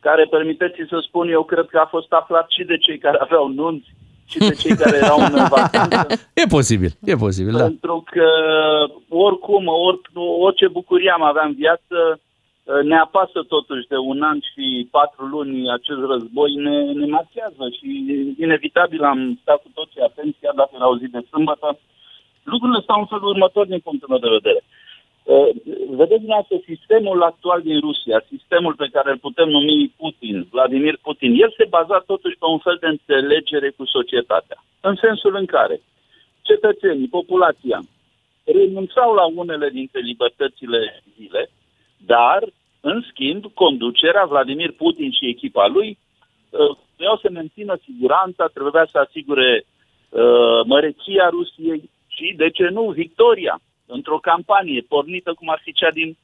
care, permiteți să spun, eu cred că a fost aflat și de cei care aveau nunți și de cei care erau în vacanță. E posibil, e posibil, da. Pentru că oricum, or, orice bucurie am avea în viață, ne apasă totuși de un an și patru luni acest război, ne, ne marchează și inevitabil am stat cu toții atenți, chiar dacă era o zi de sâmbătă. Lucrurile stau în felul următor din punctul meu de vedere. Uh, Vedeți dumneavoastră sistemul actual din Rusia, sistemul pe care îl putem numi Putin, Vladimir Putin, el se baza totuși pe un fel de înțelegere cu societatea. În sensul în care cetățenii, populația, renunțau la unele dintre libertățile civile, dar, în schimb, conducerea, Vladimir Putin și echipa lui, uh, vreau să mențină siguranța, trebuia să asigure uh, măreția Rusiei și, de ce nu, victoria într-o campanie pornită cum ar fi cea din,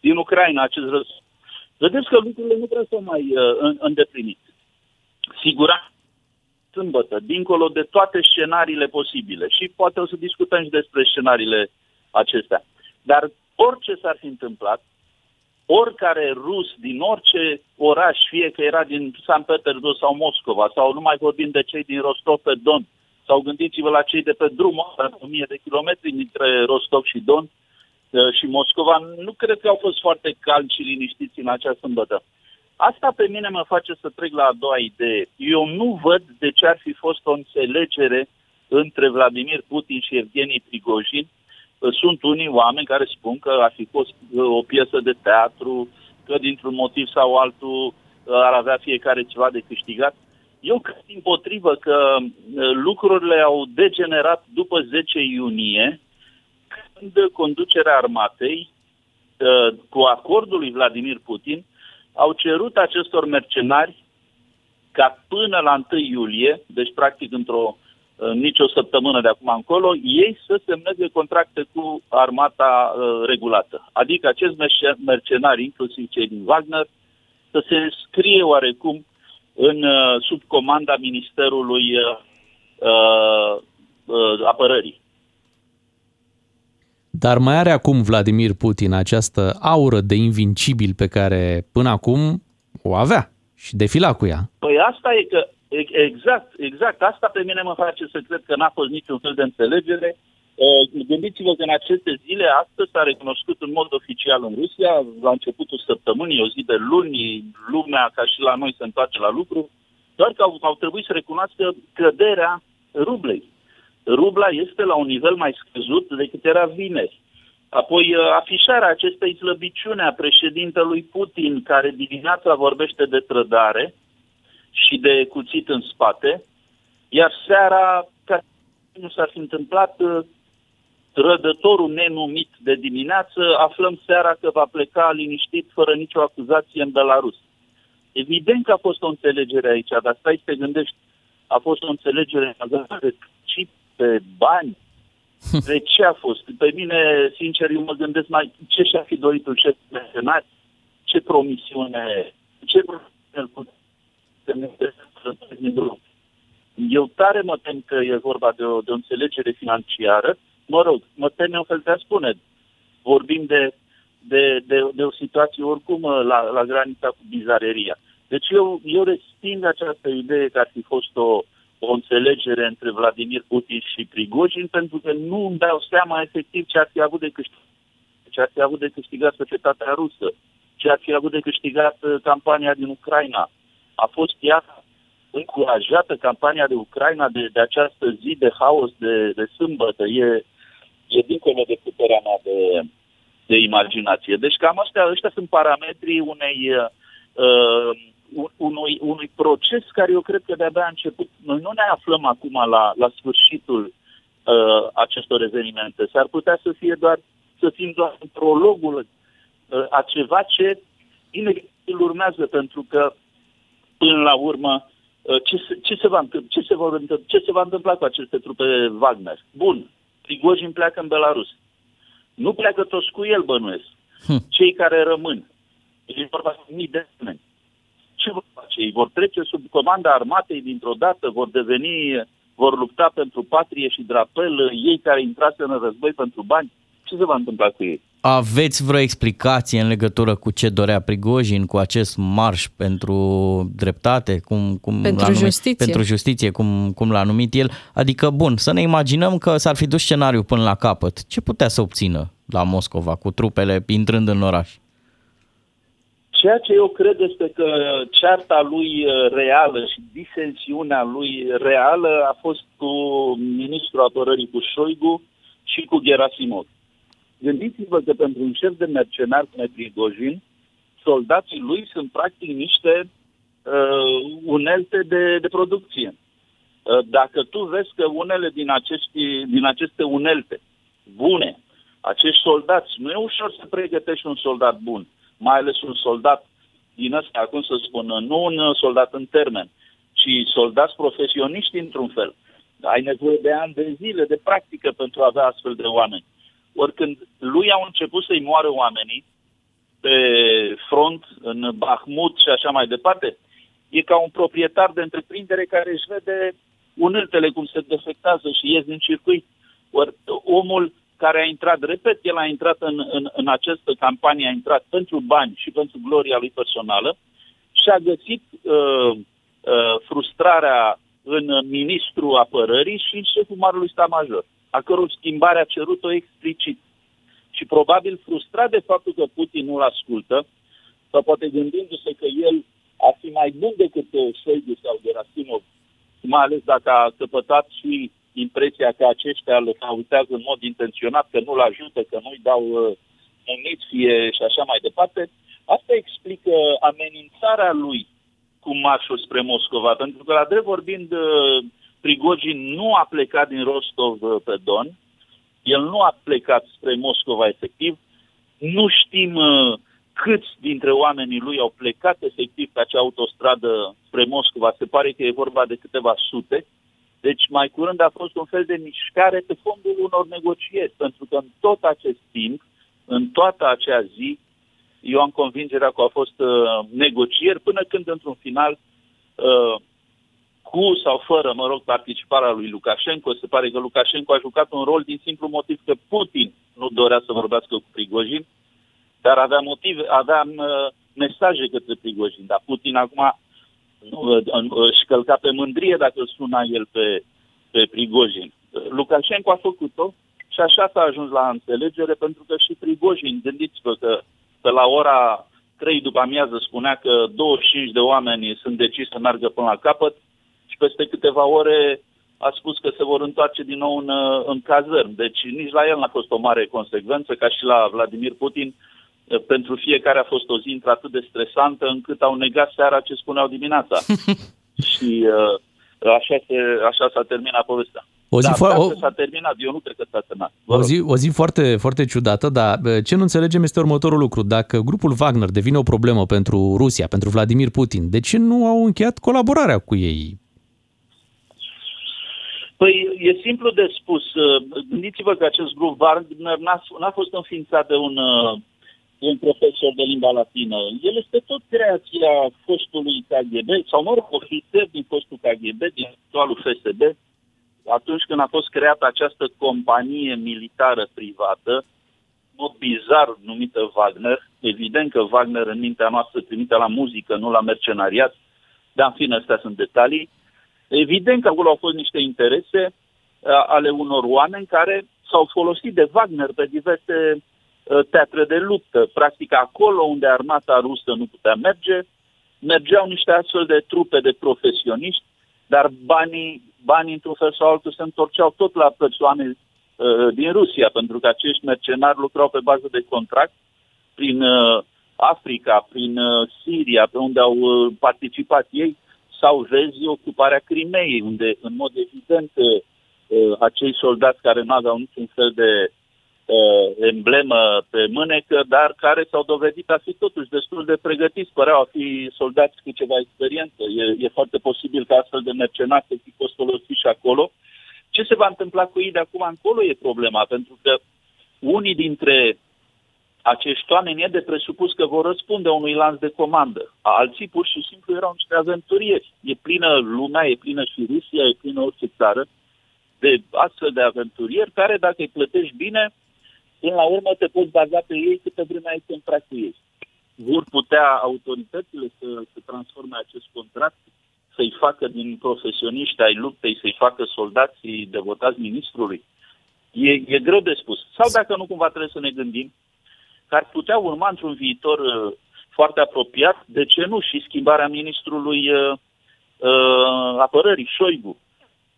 din Ucraina, acest război. Vedeți că lucrurile nu trebuie să mai uh, în- îndeplinit. Siguranța sâmbătă, dincolo de toate scenariile posibile și poate o să discutăm și despre scenariile acestea. Dar orice s-ar fi întâmplat, oricare rus din orice oraș, fie că era din San Petersburg sau Moscova, sau nu mai vorbim de cei din Rostov pe Don, sau gândiți-vă la cei de pe drumul ăsta, 1000 de kilometri dintre Rostov și Don uh, și Moscova, nu cred că au fost foarte calmi și liniștiți în acea sâmbătă. Asta pe mine mă face să trec la a doua idee. Eu nu văd de ce ar fi fost o înțelegere între Vladimir Putin și Evgeni Prigojin. Sunt unii oameni care spun că ar fi fost uh, o piesă de teatru, că dintr-un motiv sau altul uh, ar avea fiecare ceva de câștigat. Eu cred din potrivă că uh, lucrurile au degenerat după 10 iunie, când conducerea armatei, uh, cu acordul lui Vladimir Putin, au cerut acestor mercenari ca până la 1 iulie, deci practic într-o uh, nici o săptămână de acum încolo, ei să semneze contracte cu armata uh, regulată. Adică acest mercenari, inclusiv cei din Wagner, să se înscrie oarecum în uh, sub comanda Ministerului uh, uh, Apărării. Dar mai are acum Vladimir Putin această aură de invincibil pe care până acum o avea și defila cu ea. Păi asta e că, exact, exact, asta pe mine mă face să cred că n-a fost niciun fel de înțelegere. Gândiți-vă că în aceste zile, astăzi s-a recunoscut în mod oficial în Rusia, la începutul săptămânii, o zi de luni, lumea ca și la noi se întoarce la lucru, doar că au, au trebuit să recunoască căderea rublei rubla este la un nivel mai scăzut decât era vineri. Apoi uh, afișarea acestei slăbiciune a președintelui Putin, care dimineața vorbește de trădare și de cuțit în spate, iar seara, ca nu s-ar fi întâmplat, uh, trădătorul nenumit de dimineață, aflăm seara că va pleca liniștit, fără nicio acuzație în Belarus. Evident că a fost o înțelegere aici, dar stai să te gândești, a fost o înțelegere de chip pe bani. De ce a fost? Pe mine, sincer, eu mă gândesc mai ce și-a fi dorit un șef mercenar, ce promisiune, ce promisiune eu tare mă tem că e vorba de o, de o înțelegere financiară. Mă rog, mă tem un fel de a spune. Vorbim de, de, de, de o situație oricum la, la granița cu bizareria. Deci eu, eu resping această idee că ar fi fost o, o înțelegere între Vladimir Putin și Prigojin, pentru că nu îmi dau seama efectiv ce ar fi avut de câștigat, ce ar fi avut de câștigat societatea rusă, ce ar fi avut de câștigat uh, campania din Ucraina. A fost ea încurajată campania de Ucraina de, de această zi de haos de, de sâmbătă. E, e dincolo de puterea mea de, de imaginație. Deci cam astea, ăștia sunt parametrii unei uh, unui, unui proces care eu cred că de-abia a început. Noi nu ne aflăm acum la, la sfârșitul uh, acestor evenimente. S-ar putea să fie doar, să fim doar în prologul uh, a ceva ce inevitabil urmează, pentru că până la urmă uh, ce, se, ce, se va, ce, se va, ce se va întâmpla cu aceste trupe Wagner? Bun, Prigojin pleacă în Belarus. Nu pleacă toți cu el, bănuiesc. Hm. Cei care rămân. E vorba de mii de oameni ce vor face? Ei vor trece sub comanda armatei dintr-o dată, vor deveni, vor lupta pentru patrie și drapel, ei care intrase în război pentru bani? Ce se va întâmpla cu ei? Aveți vreo explicație în legătură cu ce dorea Prigojin, cu acest marș pentru dreptate, cum, cum pentru, l-a numit, justiție. pentru justiție, cum, cum l-a numit el? Adică, bun, să ne imaginăm că s-ar fi dus scenariul până la capăt. Ce putea să obțină la Moscova cu trupele intrând în oraș? Ceea ce eu cred este că cearta lui uh, reală și disensiunea lui reală a fost cu ministrul apărării cu Șoigu și cu Gerasimov. Gândiți-vă că pentru un șef de mercenar cum e Prigojin, soldații lui sunt practic niște uh, unelte de, de producție. Uh, dacă tu vezi că unele din, acești, din aceste unelte bune, acești soldați, nu e ușor să pregătești un soldat bun mai ales un soldat din ăsta, cum să spun, nu un soldat în termen, ci soldați profesioniști într-un fel. Ai nevoie de ani de zile de practică pentru a avea astfel de oameni. Ori când lui au început să-i moară oamenii pe front, în Bahmut și așa mai departe, e ca un proprietar de întreprindere care își vede uneltele cum se defectează și ies din circuit. Ori omul care a intrat, repet, el a intrat în, în, în această campanie, a intrat pentru bani și pentru gloria lui personală și a găsit uh, uh, frustrarea în ministrul apărării și în șeful marului stat major, a căror schimbare a cerut-o explicit. Și probabil frustrat de faptul că Putin nu-l ascultă, sau poate gândindu-se că el ar fi mai bun decât Șoigu sau Gerasimov, mai ales dacă a căpătat și impresia că aceștia îl cautează în mod intenționat, că nu-l ajută, că nu-i dau uh, muniție și așa mai departe, asta explică amenințarea lui cu marșul spre Moscova, pentru că, la drept vorbind, uh, Prigojin nu a plecat din Rostov uh, pe Don, el nu a plecat spre Moscova efectiv, nu știm uh, câți dintre oamenii lui au plecat efectiv pe acea autostradă spre Moscova, se pare că e vorba de câteva sute, Deci mai curând a fost un fel de mișcare pe fondul unor negocieri, pentru că în tot acest timp, în toată acea zi, eu am convingerea că au fost uh, negocieri până când, într-un final, uh, cu sau fără, mă rog, participarea lui Lukashenko, se pare că Lukashenko a jucat un rol din simplu motiv că Putin nu dorea să vorbească cu Prigojin, dar avea motive, avea uh, mesaje către Prigojin, dar Putin acum nu, uh, își călca pe mândrie dacă îl suna el pe, pe Prigojin. Lukashenko a făcut-o și așa s-a ajuns la înțelegere, pentru că și Prigojin, gândiți-vă că pe la ora 3 după amiază spunea că 25 de oameni sunt deciși să meargă până la capăt și peste câteva ore a spus că se vor întoarce din nou în, în cazărm. Deci nici la el n-a fost o mare consecvență, ca și la Vladimir Putin. Pentru fiecare a fost o zi într-atât de stresantă încât au negat seara ce spuneau dimineața. și uh, așa, se, așa s-a terminat povestea. O zi, da, fo- o, s-a terminat, eu nu cred că s-a terminat. Vă o rog. zi, o zi foarte, foarte ciudată, dar bă, ce nu înțelegem este următorul lucru. Dacă grupul Wagner devine o problemă pentru Rusia, pentru Vladimir Putin, de ce nu au încheiat colaborarea cu ei? Păi e simplu de spus. Uh, Gândiți-vă că acest grup Wagner n-a, n-a fost înființat de un, uh, un profesor de limba latină. El este tot creația fostului KGB, sau mă rog, ofițer din fostul KGB, din actualul FSB, atunci când a fost creată această companie militară privată, în mod bizar numită Wagner, evident că Wagner în mintea noastră trimite la muzică, nu la mercenariat, dar în fine, astea sunt detalii. Evident că acolo au fost niște interese uh, ale unor oameni care s-au folosit de Wagner pe diverse uh, teatre de luptă. Practic acolo unde armata rusă nu putea merge, mergeau niște astfel de trupe de profesioniști, dar banii, banii într-un fel sau altul se întorceau tot la persoane uh, din Rusia, pentru că acești mercenari lucrau pe bază de contract prin uh, Africa, prin uh, Siria, pe unde au uh, participat ei, sau vezi ocuparea Crimeei, unde în mod evident uh, acei soldați care nu aveau niciun fel de uh, emblemă pe mânecă, dar care s-au dovedit a fi totuși destul de pregătiți, păreau a fi soldați cu ceva experiență. E, e foarte posibil că astfel de mercenari să fi fost folosiți și acolo. Ce se va întâmpla cu ei de acum încolo e problema, pentru că unii dintre acești oameni e de presupus că vor răspunde unui lanț de comandă. Alții pur și simplu erau niște aventurieri. E plină lumea, e plină și Rusia, e plină orice țară de astfel de aventurieri care, dacă îi plătești bine, până la urmă te poți baza pe ei câtă vreme ai contract cu ei. Vor putea autoritățile să, să transforme acest contract, să-i facă din profesioniști ai luptei, să-i facă soldații devotați ministrului. E, e greu de spus. Sau dacă nu, cumva trebuie să ne gândim că ar putea urma într-un viitor uh, foarte apropiat, de ce nu, și schimbarea ministrului uh, uh, apărării, Șoigu.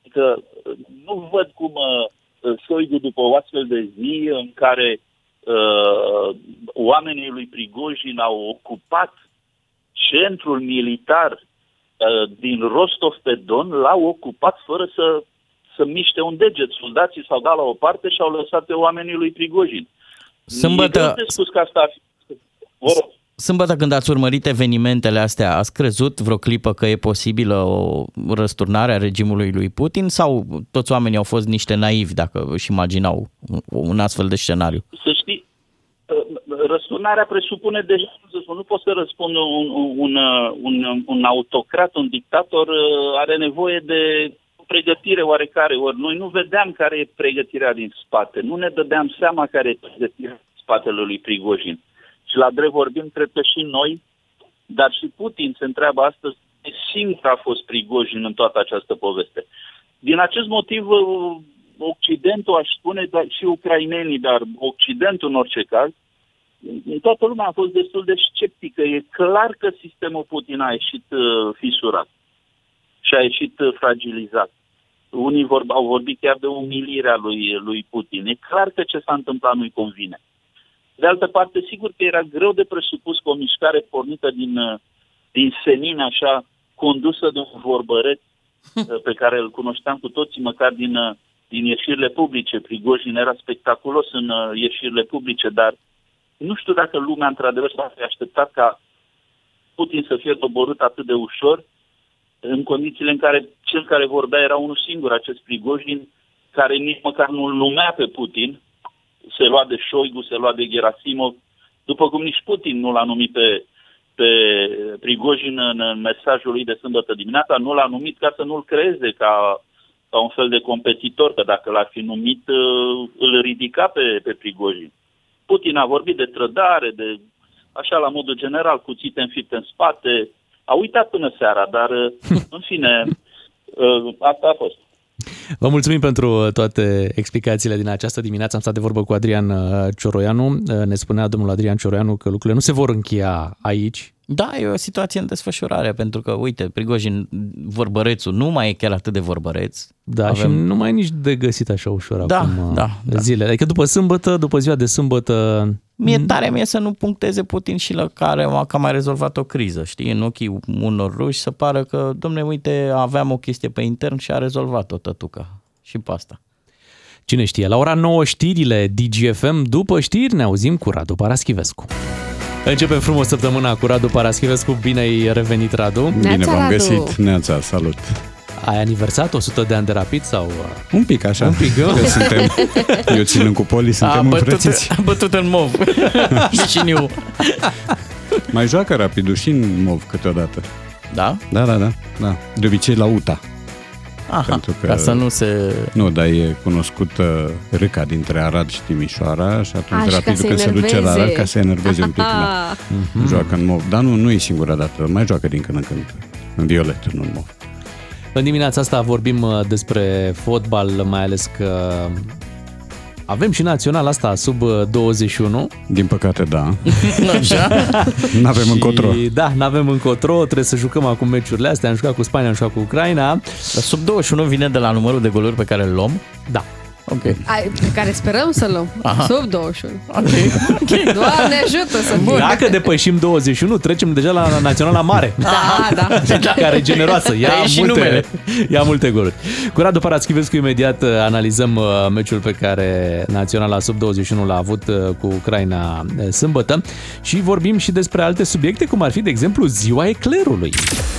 Adică uh, nu văd cum uh, Șoigu, după o astfel de zi în care uh, oamenii lui Prigojin au ocupat centrul militar uh, din Rostov pe Don, l-au ocupat fără să, să miște un deget. Soldații s-au dat la o parte și au lăsat pe oamenii lui Prigojin. Sâmbătă- E greu de spus că asta ar fi. Vă rog. Sâmbătă când ați urmărit evenimentele astea, ați crezut vreo clipă că e posibilă o răsturnare a regimului lui Putin sau toți oamenii au fost niște naivi dacă își imaginau un astfel de scenariu? Să știi, uh, răsturnarea presupune deja, cum să spun, nu poți să răspund un, un, uh, un, un autocrat, un dictator uh, are nevoie de pregătire oarecare, ori noi nu vedeam care e pregătirea din spate, nu ne dădeam seama care e pregătirea din spatele lui Prigojin. Și la drept vorbim, cred că și noi, dar și Putin se întreabă astăzi ce singur a fost Prigojin în toată această poveste. Din acest motiv, uh, Occidentul, aș spune, dar și ucrainenii, dar Occidentul în orice caz, în toată lumea a fost destul de sceptică. E clar că sistemul Putin a ieșit uh, fisurat și a ieșit uh, fragilizat. Unii vor, au vorbit chiar de umilirea lui, lui Putin. E clar că ce s-a întâmplat nu-i convine. De altă parte, sigur că era greu de presupus că o mișcare pornită din, uh, din senin, așa, condusă de un vorbăreț uh, pe care îl cunoșteam cu toții, măcar din, uh, din ieșirile publice. Prigojin era spectaculos în uh, ieșirile publice, dar nu știu dacă lumea, într-adevăr, s-a fi așteptat ca Putin să fie doborât atât de ușor în condițiile în care cel care vorbea era unul singur, acest Prigojin, care nici măcar nu îl numea pe Putin, se lua de Șoigu, se lua de Gerasimov, după cum nici Putin nu l-a numit pe, pe Prigojin în, în mesajul lui de sâmbătă dimineața, nu l-a numit ca să nu-l creeze ca, ca un fel de competitor, că dacă l-ar fi numit, uh, îl ridica pe, pe Prigojin. Putin a vorbit de trădare, de așa la modul general, cuțite înfipte în spate, a uitat până seara, dar în fine, uh, asta a fost. Vă mulțumim pentru toate explicațiile din această dimineață. Am stat de vorbă cu Adrian uh, Cioroianu. Uh, ne spunea domnul Adrian Cioroianu că lucrurile nu se vor încheia aici. Da, e o situație în desfășurare, pentru că, uite, Prigojin, vorbărețul, nu mai e chiar atât de vorbăreț. Da, Avem... și nu mai e nici de găsit așa ușor da, acum da, zile. Adică după sâmbătă, după ziua de sâmbătă... Mie tare mie să nu puncteze Putin și la care că a mai rezolvat o criză, știi, în ochii unor ruși să pară că, domne, uite, aveam o chestie pe intern și a rezolvat-o tătuca și pe asta. Cine știe, la ora 9 știrile DGFM, după știri ne auzim cu Radu Paraschivescu. Începem frumos săptămâna cu Radu Paraschivescu. Bine ai revenit, Radu. Bine v-am găsit. Neața, salut. Ai aniversat 100 de ani de rapid sau? uh, Un pic așa. Un pic, Că suntem, eu ținând cu poli, suntem a înfrățiți. a bătut în mov. și nu. Mai joacă rapidul și în mov câteodată. Da? Da, da, da. da. De obicei la UTA. Aha, Pentru că- ca să nu se... Nu, dar e cunoscută râca dintre Arad și Timișoara și atunci A, și ca rapidul să când se duce la enerveze. Arad ca să enerveze un pic. Da. Mhm. Joacă în mov. Dar nu, nu e singura dată. Mai joacă din când în când. În violet, nu în mov. În dimineața asta vorbim uh, despre fotbal, mai ales că avem și național asta sub uh, 21. Din păcate, da. Așa? N-avem Și, încotro. Da, n-avem încotro, trebuie să jucăm acum meciurile astea. Am jucat cu Spania, am jucat cu Ucraina. Dar sub 21 vine de la numărul de goluri pe care îl luăm? Da. Ok. Ai, pe care sperăm să luăm. Aha. Sub 21. Ok. Doamne ajută să bun. Dacă depășim 21, trecem deja la Naționala Mare. Da, da. care e generoasă. Ia Da, e și multe, numele. ia multe goluri. Cu Radu Paraschivescu imediat uh, analizăm uh, meciul pe care Naționala sub 21 l-a avut uh, cu Ucraina uh, sâmbătă și vorbim și despre alte subiecte, cum ar fi, de exemplu, ziua eclerului.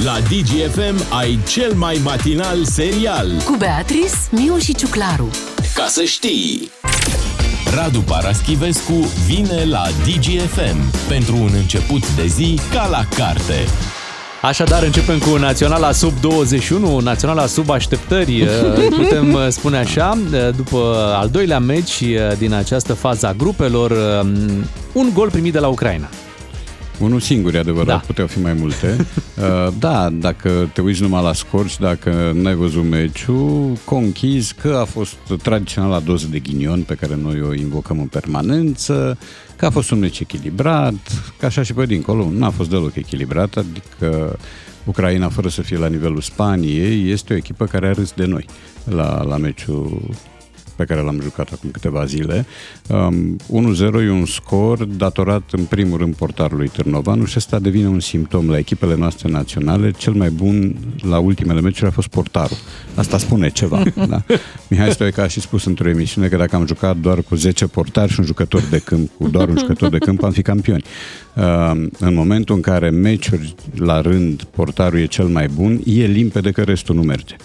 La DGFM ai cel mai matinal serial. Cu Beatrice, Miu și Ciuclaru. Ca să știi! Radu Paraschivescu vine la DGFM pentru un început de zi ca la carte. Așadar, începem cu Naționala sub 21, Naționala sub așteptări, uh, putem uh, spune așa, uh, după al doilea meci uh, din această fază a grupelor, um, un gol primit de la Ucraina. Unul singur, e adevărat, Da. da. puteau fi mai multe. Uh, da, dacă te uiți numai la scor și dacă n-ai văzut meciul, conchizi că a fost tradiționala doză de ghinion pe care noi o invocăm în permanență, că a fost un meci echilibrat, că așa și pe dincolo, n-a fost deloc echilibrat, adică Ucraina, fără să fie la nivelul Spaniei, este o echipă care a râs de noi la, la meciul pe care l-am jucat acum câteva zile. Um, 1-0 e un scor datorat în primul rând portarului Târnovanu și ăsta devine un simptom la echipele noastre naționale. Cel mai bun la ultimele meciuri a fost portarul. Asta spune ceva. da? Mihai Stoica a și spus într-o emisiune că dacă am jucat doar cu 10 portari și un jucător de câmp, cu doar un jucător de câmp, am fi campioni. Um, în momentul în care meciuri la rând portarul e cel mai bun, e limpede că restul nu merge.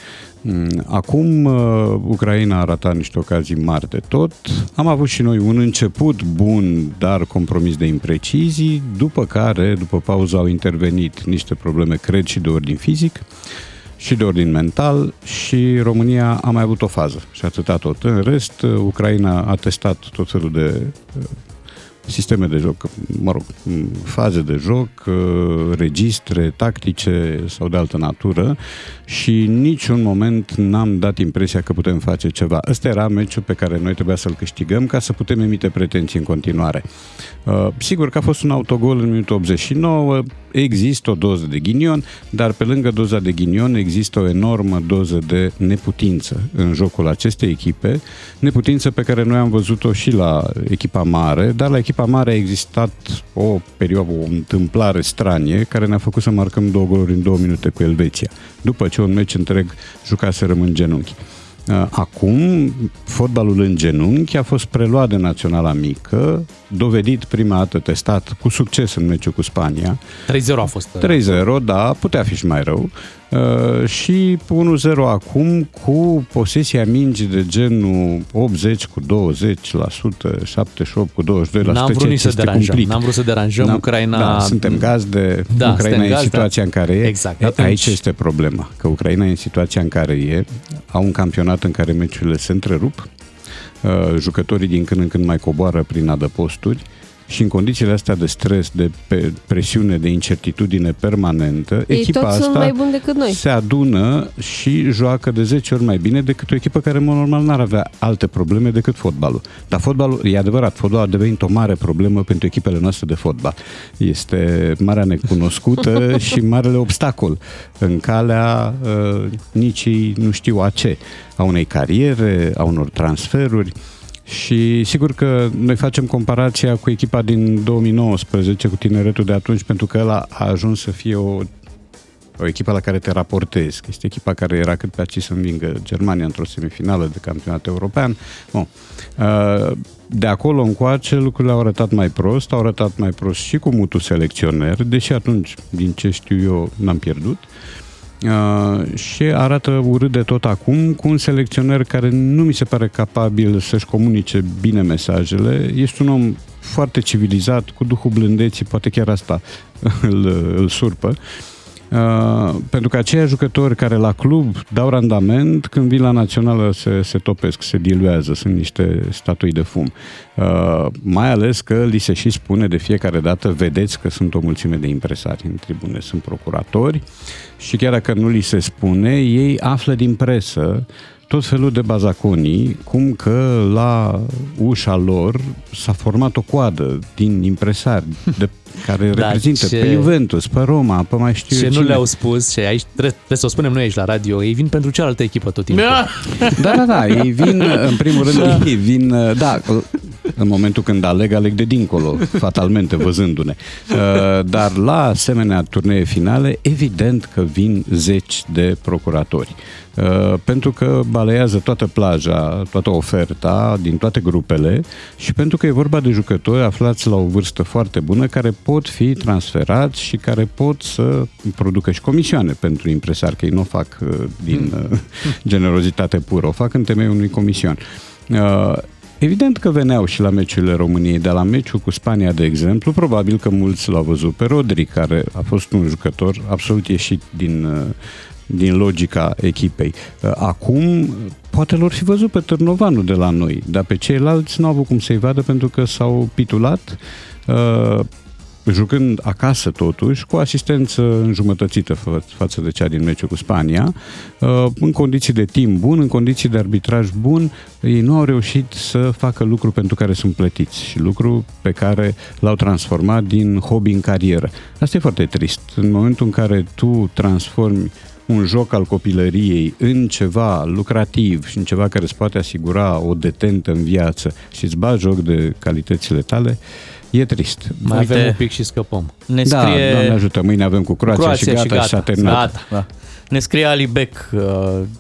Mm, Acum uh, Ucraina a ratat niște ocazii mari de tot. Am avut și noi un început bun, dar compromis de imprecizii, după care, după pauză, au intervenit niște probleme, cred, și de ordin fizic și de ordin mental și România a mai avut o fază și atâta tot. În rest, uh, Ucraina a testat tot felul de uh, sisteme de joc, mă rog, m, faze de joc, uh, registre tactice sau de altă natură și în niciun moment n-am dat impresia că putem face ceva. Ăsta era meciul pe care noi trebuia să-l câștigăm ca să putem emite pretenții în continuare. Uh, Sigur că a fost un autogol în minutul 89, există o doză de ghinion, dar pe lângă doza de ghinion există o enormă doză de neputință în jocul acestei echipe, neputință pe care noi am văzut-o și la echipa mare, dar la echipa mare a existat o perioadă, o întâmplare stranie care ne-a făcut să marcăm două goluri în două minute cu Elveția, după ce un meci întreg jucaserăm în genunchi. Uh, Acum, fotbalul în genunchi a fost preluat de naționala mică, dovedit prima dată, testat cu succes în meciul cu Spania. 3-0 a fost. 3-0, da, putea fi și mai rău. Uh, și 1-0 acum cu posesia mingii de genul 80 cu 20%, 78 cu 22%. N-am vrut ceea nici ce să este deranjăm. cumplit. N-am vrut să deranjăm. N-am- Ucraina... Da, suntem gazde. Da, Ucraina suntem e în gazde. situația în care e. Exact. E, Atunci- Aici este problema, că Ucraina e în situația în care e, au un campionat în care meciurile se întrerup, uh, jucătorii din când în când mai coboară prin adăposturi și în condițiile astea de stres, de pe- presiune, de incertitudine permanentă, Ei echipa toți asta sunt mai buni decât noi. se adună și joacă de 10 ori mai bine decât o echipă care, în mod normal, n-ar avea alte probleme decât fotbalul. Dar fotbalul, e adevărat, fotbalul a devenit o mare problemă pentru echipele noastre de fotbal. Este marea necunoscută și marele obstacol în calea uh, nicii nu știu a ce, a unei cariere, a unor transferuri. Și sigur că noi facem comparația cu echipa din 2019, cu tineretul de atunci, pentru că ăla a ajuns să fie o o echipă la care te raportezi. Este echipa care era cât pe aici să învingă Germania într-o semifinală de campionat european. Bun. Uh, De acolo încoace lucrurile au arătat mai prost, au arătat mai prost și cu mutul selecționer, deși atunci, din ce știu eu, n-am pierdut. Uh, și arată urât de tot acum cu un selecționer care nu mi se pare capabil să-și comunice bine mesajele. Este un om foarte civilizat, cu duhul blândeții, poate chiar asta îl, îl surpă. Uh, pentru că aceia jucători care la club dau randament, când vin la națională se, se topesc, se diluează, sunt niște statui de fum. Uh, mai ales că li se și spune de fiecare dată, vedeți că sunt o mulțime de impresari în tribune, sunt procuratori și chiar dacă nu li se spune, ei află din presă tot felul de bazaconii, cum că la ușa lor s-a format o coadă din impresari de, care Da, reprezintă ce- pe Juventus, pe Roma, pe mai știu Ce eu nu cine. le-au spus și aici trebuie, trebuie să o spunem noi aici la radio, ei vin pentru cealaltă echipă tot timpul. Da, da, da, ei vin, în primul rând, ei vin, da, în momentul când aleg, aleg de dincolo, fatalmente, văzându-ne. Uh, Dar la asemenea turnee finale, evident că vin zeci de procuratori. Uh, Pentru că balează toată plaja, toată oferta din toate grupele și pentru că e vorba de jucători aflați la o vârstă foarte bună care pot fi transferați și care pot să producă și comisioane pentru impresari, că ei nu o fac uh, din uh, generozitate pură, o fac în temeiul unui comision. Uh, Evident că veneau și la meciurile României, dar la meciul cu Spania, de exemplu, probabil că mulți l-au văzut pe Rodri, care a fost un jucător absolut ieșit din, uh, din logica echipei. Uh, Acum, poate lor fi văzut pe Târnovanu de la noi, dar pe ceilalți nu au avut cum să-i vadă pentru că s-au pitulat uh, jucând acasă totuși, cu asistență înjumătățită fa- față de cea din meciul cu Spania, uh, în condiții de timp bun, în condiții de arbitraj bun, ei nu au reușit să facă lucru pentru care sunt plătiți și lucru pe care l-au transformat din hobby în carieră. Asta e foarte trist. În momentul în care tu transformi un joc al copilăriei în ceva lucrativ și în ceva care îți poate asigura o detentă în viață și îți bagi joc de calitățile tale, e trist. Mai avem un pic și scăpăm. Ne da, scrie- Doamne ajută, mâine avem cu Croația, Croația și și gata, și, s-a gata. terminat. Gata. Da. Ne scrie Ali Beck uh,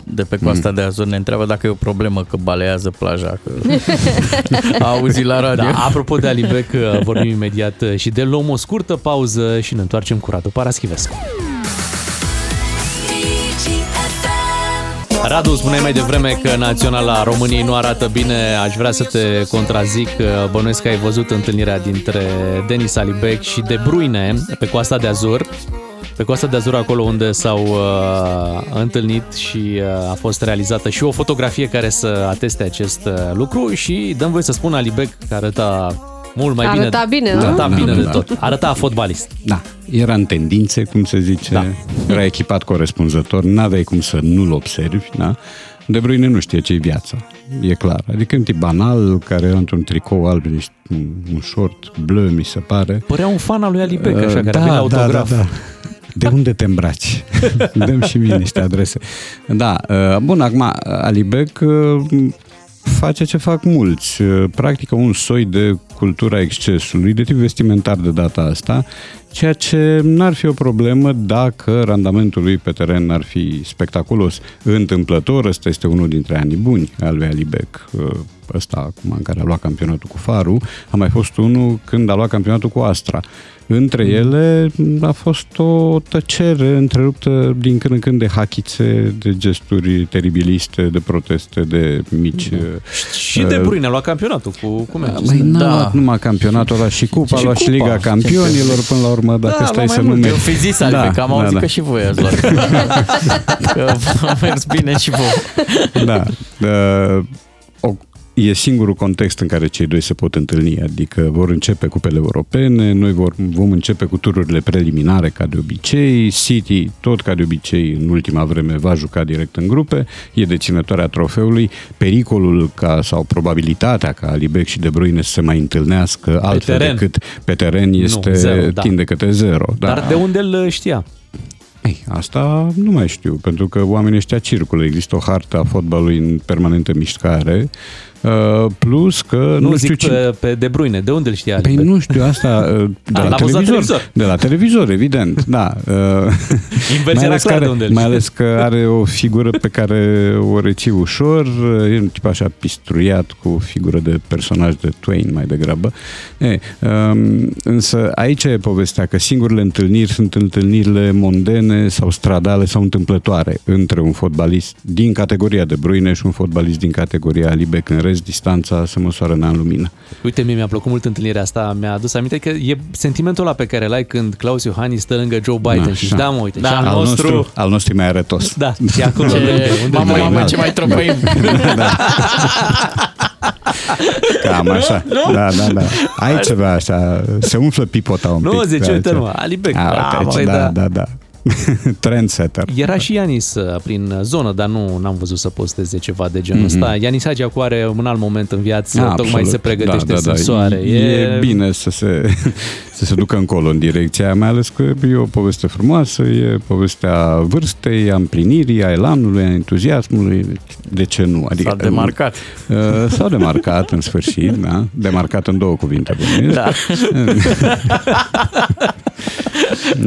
de pe coasta Mm. de Azur, ne întreabă dacă e o problemă că balează plaja, că a auzit la radio. Da, apropo de Alibec, vorbim imediat și de luăm o scurtă pauză și ne întoarcem cu Radu Paraschivescu. Radu, spuneai mai devreme că Naționala României nu arată bine. Aș vrea să te contrazic. Bănuiesc că ai văzut întâlnirea dintre Denis Alibec și De Bruyne pe coasta de Azur. Pe coasta de Azur, acolo unde s-au uh, întâlnit și uh, a fost realizată și o fotografie care să ateste acest uh, lucru și dăm voie să spun Alibec că arăta mult mai Arăta bine. bine, nu? Arăta Da, bine da, de da. tot. Arăta fotbalist. Da, era în tendințe, cum se zice, da. era echipat corespunzător, n-aveai cum să nu-l observi, da? De Bruyne nu știe ce-i viața, e clar. Adică un tip banal, care era într-un tricou alb, niște, un, un short bleu, mi se pare. Părea un fan al lui Alibec, așa, Uh, care avea autograf. Da, da, da. De unde te îmbraci? Dăm și mie niște adrese. Da, uh, bun, acum, Alibec uh, face ce fac mulți. Uh, Practică un soi de cultura excesului, de tip vestimentar de data asta. Ceea ce n-ar fi o problemă dacă randamentul lui pe teren ar fi spectaculos. Întâmplător, ăsta este unul dintre anii buni al lui Alibec. Ăsta, acum, în care a luat campionatul cu Faru, a mai fost unul când a luat campionatul cu Astra. Între ele a fost o tăcere întreruptă din când în când de hachițe, de gesturi teribiliste, de proteste, de mici... Și De Bruyne a luat campionatul cu, cu Manchester. Mai n-a luat numai campionatul ăla și cupa, a luat și cupa. Liga Campionilor până la urmă, dacă Da, stai luat să mai nu multe. Eu fi zis, Albe, da, că am auzit da, că și voi ați luat. că a mers bine și voi. Da. Uh, o, e singurul context în care cei doi se pot întâlni, adică vor începe cupele europene, noi vor, vom începe cu tururile preliminare ca de obicei, City tot ca de obicei în ultima vreme va juca direct în grupe, e deținătoarea trofeului, pericolul ca sau probabilitatea ca Alibec și De Bruyne să se mai întâlnească altfel teren. decât pe teren este zero, da. tinde către zero. Da. Dar de unde îl știa? Ei, asta nu mai știu, pentru că oamenii ăștia circulă. Există o hartă a fotbalului în permanentă mișcare, uh, plus că Nu, nu, zic știu pe, pe De Bruyne. De unde îl știa? Păi Albert? nu știu asta uh, de A, la l-a văzut la televizor. televizor. De la televizor, evident, da. Uh, Inversia mai era ales, clar că de unde are, îl mai știe. ales că are o figură pe care o reții ușor, e un tip așa pistruiat cu o figură de personaj de Twain mai degrabă. E, um, însă aici e povestea că singurele întâlniri sunt întâlnirile mondene sau stradale sau întâmplătoare între un fotbalist din categoria de Bruyne și un fotbalist din categoria Libec. În rest, distanța se măsoară în an lumină. Uite, mie mi-a plăcut mult întâlnirea asta. Mi-a adus aminte că e sentimentul ăla pe care îl ai când Claus Iohannis stă lângă Joe Biden Așa. și își da, mă, uite, Da, și al al nostru... nostru, al nostru e mai arătos. Da, și acolo Ce, lângă, unde mamă, mai mamă, înalt. ce mai tropăim. Cam așa. Nu? Da, da, da. Ai ceva așa, se umflă pipota un pic. Nu, zice, pe uite aici. mă, Alibec. A, da, uite măi, aici, da, da. da, da. Trendsetter. Era și Ianis uh, prin zonă, dar nu am văzut să posteze ceva de genul Mhm. ăsta. Ianis Hagi acum are un alt moment în viață, Absolut. tocmai se pregătește da, da, da. să soare. E, e bine să se, să se ducă încolo în direcția aia, mai ales că e o poveste frumoasă, e povestea vârstei, a împlinirii, a elanului, a entuziasmului, de ce nu? Adică, S-a demarcat. Uh, S-au demarcat în sfârșit, da? Demarcat în două cuvinte. bănuiesc. Da.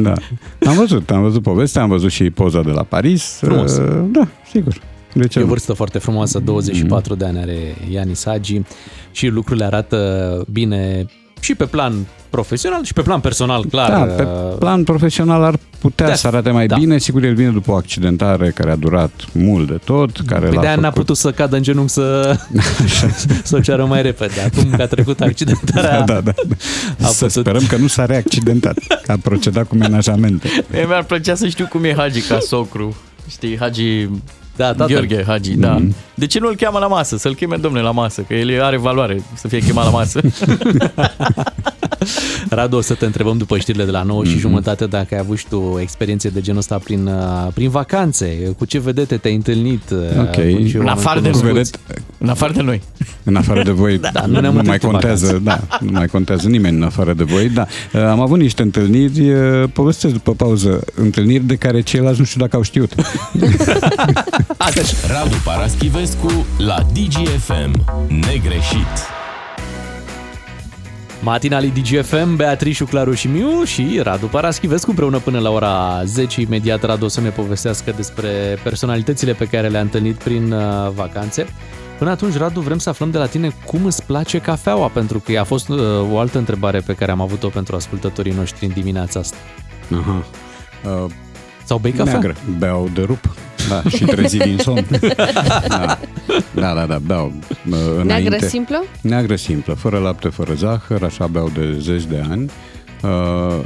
da. Am văzut, am văzut povestea, am văzut și poza de la Paris. Frumos. Uh, Da, sigur. De ce E o nu? vârstă foarte frumoasă, 24 de ani are Ianis Hagi și lucrurile arată bine și pe plan profesional și pe plan personal, clar. Da, pe uh, plan profesional ar putea Da, să arate mai da. bine. Sigur, el vine după o accidentare care a durat mult de tot. Care Păi l-a de-aia n-a făcut... putut să cadă în genunchi să, să o ceară mai repede. Acum că a trecut accidentarea, Da, da, da. A Să putut- sperăm că nu s-a reaccidentat, că a procedat cu menajamente. Mie mi-ar plăcea să știu cum e Hagi ca socru. Știi, Hagi da, tatăl. Gheorghe Hagi, da. Mhm. De ce nu îl cheamă la masă? Să-l cheme domnule la masă, că el are valoare să fie chemat la masă. Radu, o să te întrebăm după știrile de la 9 Mhm. și jumătate dacă ai avut și tu experiențe de genul ăsta prin, uh, prin vacanțe. Cu ce vedete te-ai întâlnit? uh, Ok. cu ce În oameni afară de cunoscuți? vedet, în afară de noi. În afară de voi, Da, nu ne-am nu mai întâlnit în contează, da, nu mai contează nimeni în afară de voi, da. Uh, Am avut niște întâlniri, uh, povestesc după pauză, întâlniri de care ceilalți nu știu dacă au știut. Radu Paraschivescu la DGFM. Negreșit. Matinalii DGFM, Beatrice, Claru și Miu și Radu Paraschivescu împreună până la ora 10. Imediat Radu o să ne povestească despre personalitățile pe care le-a întâlnit prin uh, vacanțe. Până atunci, Radu, vrem să aflăm de la tine cum îți place cafeaua, pentru că a fost uh, o altă întrebare pe care am avut-o pentru ascultătorii noștri în dimineața asta. Aha. Uh, Sau bei cafea? Neagră. Beau de rup. Da, și trezi din somn. Da, da, da, da beau. Uh, înainte. simplă? Neagră simplă, fără lapte, fără zahăr, așa beau de zeci de ani. Uh,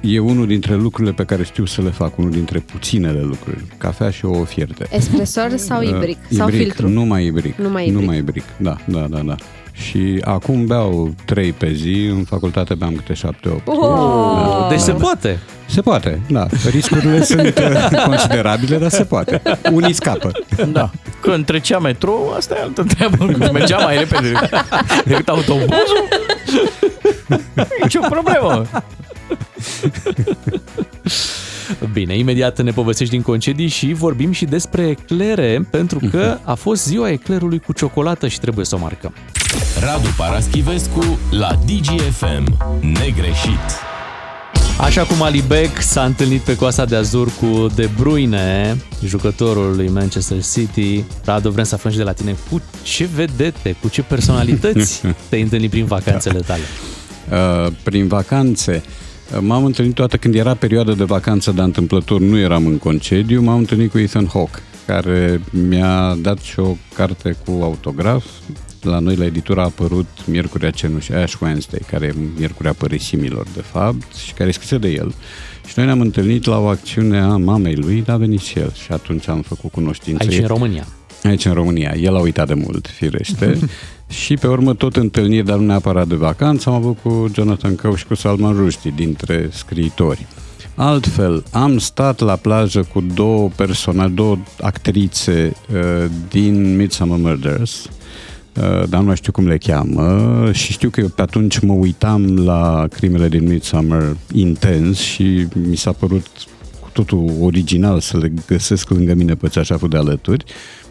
e unul dintre lucrurile pe care știu să le fac, unul dintre puținele lucruri. Cafea și o fierte. Espresor sau ibric? Uh, sau ibric, filtru? Numai ibric. Numai ibric. Numai ibric, da, da, da, da. Și acum beau trei pe zi, în facultate beam câte șapte, opt. Oh! Deci se da. poate. Se poate, da. Riscurile sunt uh, considerabile, dar se poate. Unii scapă. Da. Când trecea metrou, asta e altă treabă. Când mergea mai repede decât autobuzul, nicio problemă. Bine, imediat ne povestești din concedii și vorbim și despre eclere, pentru că a fost ziua eclerului cu ciocolată și trebuie să o marcăm. Radu Paraschivescu la DGFM. Negreșit. Așa cum Ali Beck s-a întâlnit pe coasa de azur cu De Bruyne, jucătorul lui Manchester City. Radu, vrem să aflăm și de la tine cu ce vedete, cu ce personalități te-ai întâlnit prin vacanțele tale. Uh, prin vacanțe. Uh, M-am întâlnit toată când era perioada de vacanță, dar întâmplător nu eram în concediu, m-am întâlnit cu Ethan Hawke, care mi-a dat și o carte cu autograf. La noi la editură a apărut Miercurea Cenușii, Ash Wednesday, care e Miercurea Păresimilor, de fapt, și care e scrisă de el. Și noi ne-am întâlnit la o acțiune a mamei lui, dar a venit și el. Și atunci am făcut cunoștință. Aici în România. Aici în România. El a uitat de mult, firește. și pe urmă tot întâlniri, dar nu neapărat de vacanță, am avut cu Jonathan Coe și cu Salman Rushdie, dintre scriitori. Altfel, am stat la plajă cu două persoane, două actrițe uh, din Midsummer Murders, uh, dar nu mai știu cum le cheamă și știu că eu pe atunci mă uitam la crimele din Midsummer intens și mi s-a părut cu totul original să le găsesc lângă mine pe ceașaful de alături,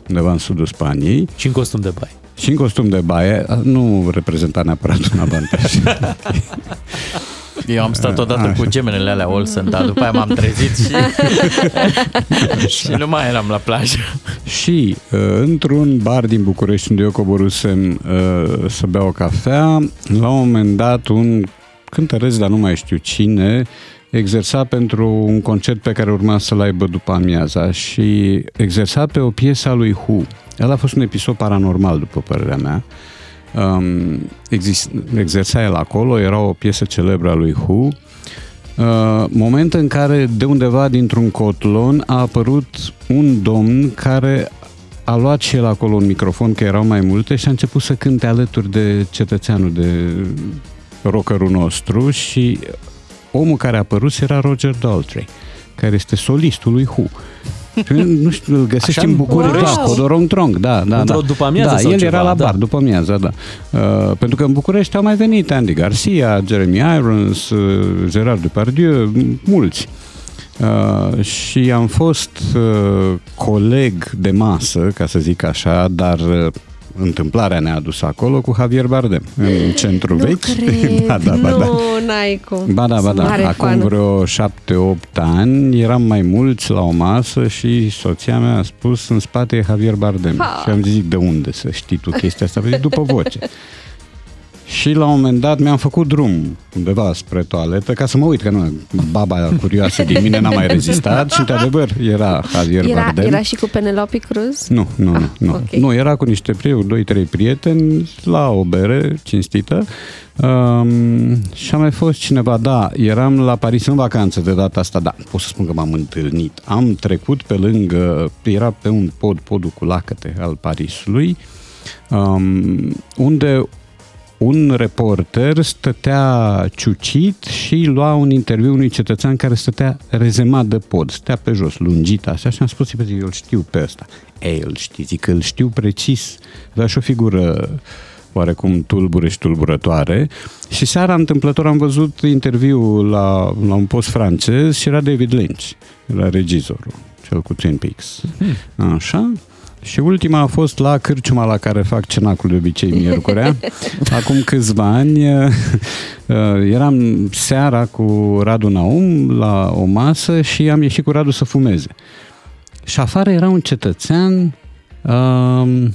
undeva în sudul Spaniei. Și în costum de baie. Și în costum de baie, nu reprezenta neapărat un avantaj. Eu am stat odată cu gemenele alea Olsen, dar după aia m-am trezit și, și nu mai eram la plajă. Și uh, într-un bar din București unde eu coborusem uh, să beau o cafea, la un moment dat un cântăreț, dar nu mai știu cine, exersa pentru un concert pe care urma să-l aibă după amiaza și exersa pe o piesă a lui Hu. El a fost un episod paranormal, după părerea mea. Um, exist, exersa el acolo, era o piesă celebră a lui Hu. Uh, moment în care de undeva dintr-un cotlon a apărut un domn care a luat și el acolo un microfon, că erau mai multe, și a început să cânte alături de cetățeanul, de rockerul nostru și omul care a apărut era Roger Daltrey, care este solistul lui Hu. Și nu știu, îl găsești Așa? în București, Wow! da, Codorong Trong, da, da, Într-o da. după-amiază da, sau el ceva, era la da. bar, după amiază, da. Uh, pentru că în București au mai venit Andy Garcia, Jeremy Irons, uh, Gerard Depardieu, mulți. Uh, și am fost uh, coleg de masă, ca să zic așa, dar uh, întâmplarea ne-a adus acolo cu Javier Bardem, în centru Nu vechi. cred, da, da, ba, nu, da. n-ai cum. Ba da, ba Sunt da. mare Acum fană. vreo șapte-opt ani eram mai mulți la o masă și soția mea a spus în spate e Javier Bardem. Ha. Și am zis de unde să știi tu chestia asta? Păi după voce. Și la un moment dat mi-am făcut drum undeva spre toaletă ca să mă uit, că nu, baba curioasă din mine n-a mai rezistat și într-adevăr era Javier Era, Bardem. era și cu Penelope Cruz? Nu, nu, ah, nu. ok. Nu, era cu niște prieteni, doi, trei prieteni la o bere cinstită um, și a mai fost cineva, da, eram la Paris în vacanță de data asta, da, pot să spun că m-am întâlnit. Am trecut pe lângă, era pe un pod, podul cu lacăte al Parisului, um, unde un reporter stătea ciucit și lua un interviu unui cetățean care stătea rezemat de pod, stătea pe jos, lungit așa și am spus, "Bă, eu îl știu pe ăsta. Ei, îl știi, zic că îl știu precis. Avea și o figură oarecum tulbure și tulburătoare și seara întâmplător am văzut interviul la, la un post francez și era David Lynch, era regizorul, cel cu Twin Peaks. Așa, și ultima a fost la cârciuma la care fac cenacul de obicei miercurea. Acum câțiva ani uh, eram seara cu Radu Naum la o masă și am ieșit cu Radu să fumeze. Și afară era un cetățean um,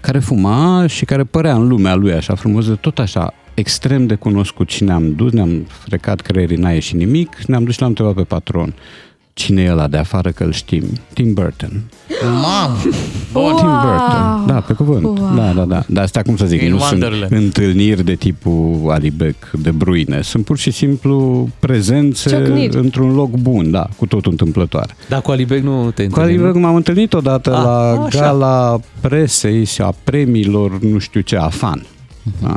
care fuma și care părea în lumea lui așa frumos, de tot așa extrem de cunoscut și ne-am dus, ne-am frecat creierii, n-a ieșit nimic, ne-am dus și l-am întrebat pe patron cine e ăla de afară că îl știm, Tim Burton. Mamă! Bun. Tim Burton. Da, pe cuvânt. Wow. Da, da, da. Dar astea, cum să zic, In nu sunt Wonderland. întâlniri de tipul Alibec, de Bruine. Sunt pur și simplu prezențe Ciocniri. într-un loc bun, da, cu totul întâmplătoare. Dar cu Alibec nu te Cu întâlnim? Alibec m-am întâlnit odată Ah, la așa. gala presei și a premiilor, nu știu ce, a fan.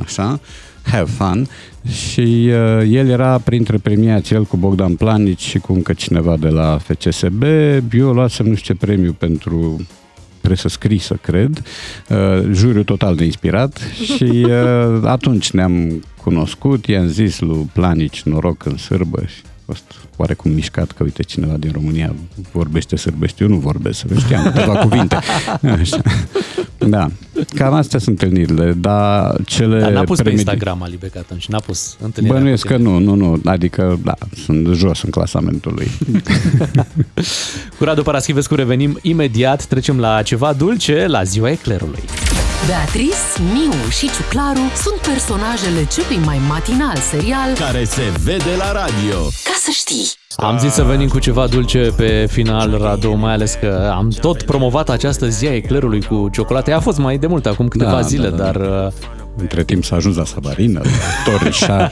Așa, have fun. Și uh, el era printre premiați, el cu Bogdan Planici și cu încă cineva de la FCSB. Eu luasem nu știu ce premiu pentru presă scrisă, cred, uh, juriu total neinspirat și uh, atunci ne-am cunoscut, i-am zis lui Planici noroc în sârbă și a fost oarecum mișcat că uite cineva din România vorbește sârbește, eu nu vorbesc, să știam câteva cuvinte. Așa. Da, cam astea sunt întâlnirile, dar cele... Dar n-a pus pe premedi- Instagram Alibec atunci, n-a pus întâlnirea. Bănuiesc cu că tine. nu, nu, nu, adică, da, sunt jos în clasamentul lui. Cu Radu Paraschivescu revenim imediat, trecem la ceva dulce, la ziua eclerului. Beatrice, Miu și Ciuclaru sunt personajele celui mai matinal serial Care se vede la radio. Ca să știi. Am zis să venim cu ceva dulce pe final, Radu, mai ales că am tot promovat această zi a eclerului cu ciocolată. Ea a fost mai de mult, acum câteva Da, zile, da, da. dar uh, Între timp s-a ajuns la Sabarină, la Torișa.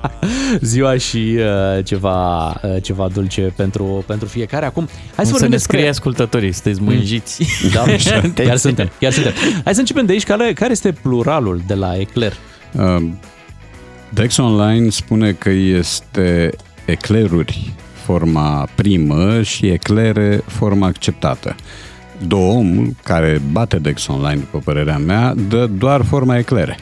ziua și uh, ceva, uh, ceva dulce pentru, pentru fiecare. Acum, hai să Să vorbim ne despre... scrie ascultătorii, sunteți mânjiți. Da, chiar suntem, chiar suntem. Hai să începem de aici. Care, care este pluralul de la ecler? Uh, Dex Online spune că este ecleruri forma primă și eclere forma acceptată. Doom, care bate Dex Online, după părerea mea, dă doar forma eclere.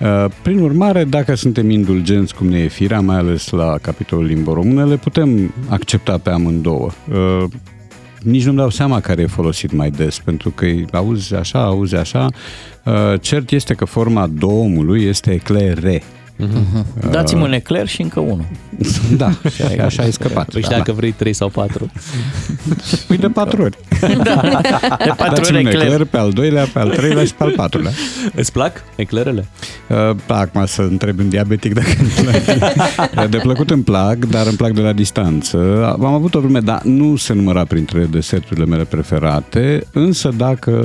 Uh, Prin urmare, dacă suntem indulgenți cum ne e firea, mai ales la capitolul limbă română, le putem accepta pe amândouă. Uh, Nici nu-mi dau seama care e folosit mai des, pentru că îi auzi așa, auzi așa. Uh, Cert este că forma doomului este eclere. Mhm. Dați-mi un ecler și încă unul. Da, și așa ai scăpat. Păi și Da. dacă vrei 3 sau 4. Păi de patru ori. Da, de patru Dați-mi ori un ecler. ecler pe al doilea, pe al treilea și pe al patrulea. Îți plac eclerele? Uh, acum să întreb un diabetic dacă îmi plac. De plăcut îmi plac, dar îmi plac de la distanță. Am avut o vreme, dar nu se număra printre deserturile mele preferate, însă dacă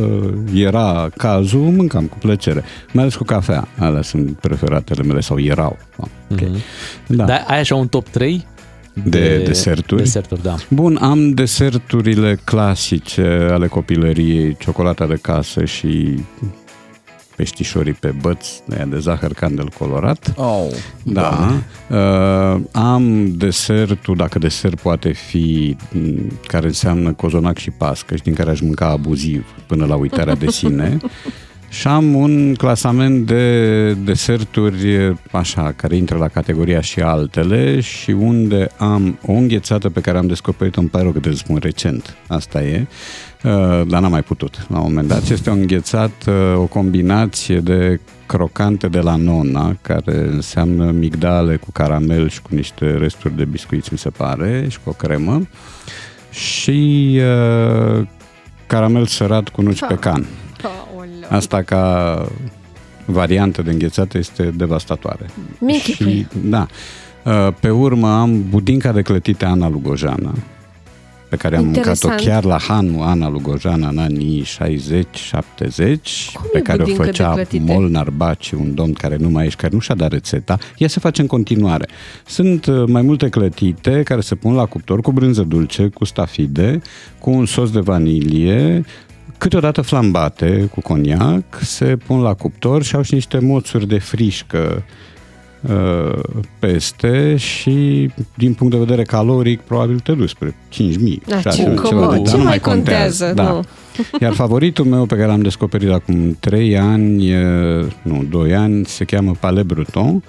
era cazul, mâncam cu plăcere. Mai ales cu cafea. Alea sunt preferatele mele, sau erau. Okay. Da. Dar ai așa un top 3 De, deserturi? Deserturi, da. Bun, am deserturile clasice ale copilăriei, ciocolata de casă și peștișorii pe băț, aia de zahăr candel colorat. Oh, Da. Uh, am desertul, dacă desert poate fi, m, care înseamnă cozonac și pască și din care aș mânca abuziv până la uitarea de sine. Și am un clasament de deserturi, așa, care intră la categoria și altele și unde am o înghețată pe care am descoperit-o, îmi pare rău că trebuie să spun recent, asta e, uh, dar n-am mai putut la un moment dat. Este o înghețată, o combinație de crocante de la nona, care înseamnă migdale cu caramel și cu niște resturi de biscuiți, mi se pare, și cu o cremă. Și uh, caramel sărat cu nuci pe can. Asta ca variantă de înghețată este devastatoare. Michi Și, da. Uh, Pe urmă am budinca de clătite Ana Lugojana, pe care am mâncat-o Interesant. chiar la Hanu Ana Lugojana în anii 60-70, pe e care o budincă de făcea clătite? Molnar Baci, un domn care nu mai ești, care nu și-a dat rețeta. Ea se face în continuare. Sunt uh, mai multe clătite care se pun la cuptor cu brânză dulce, cu stafide, cu un sos de vanilie, câteodată flambate cu coniac, se pun la cuptor și au și niște moțuri de frișcă uh, peste și din punct de vedere caloric probabil te duci spre 5.000 Da, șase, ce- ceva cum- de- ce dar nu mai contează, Da. nu. Iar favoritul meu pe care l-am descoperit acum 3 ani, e, nu, 2 ani, se cheamă Palais Breton.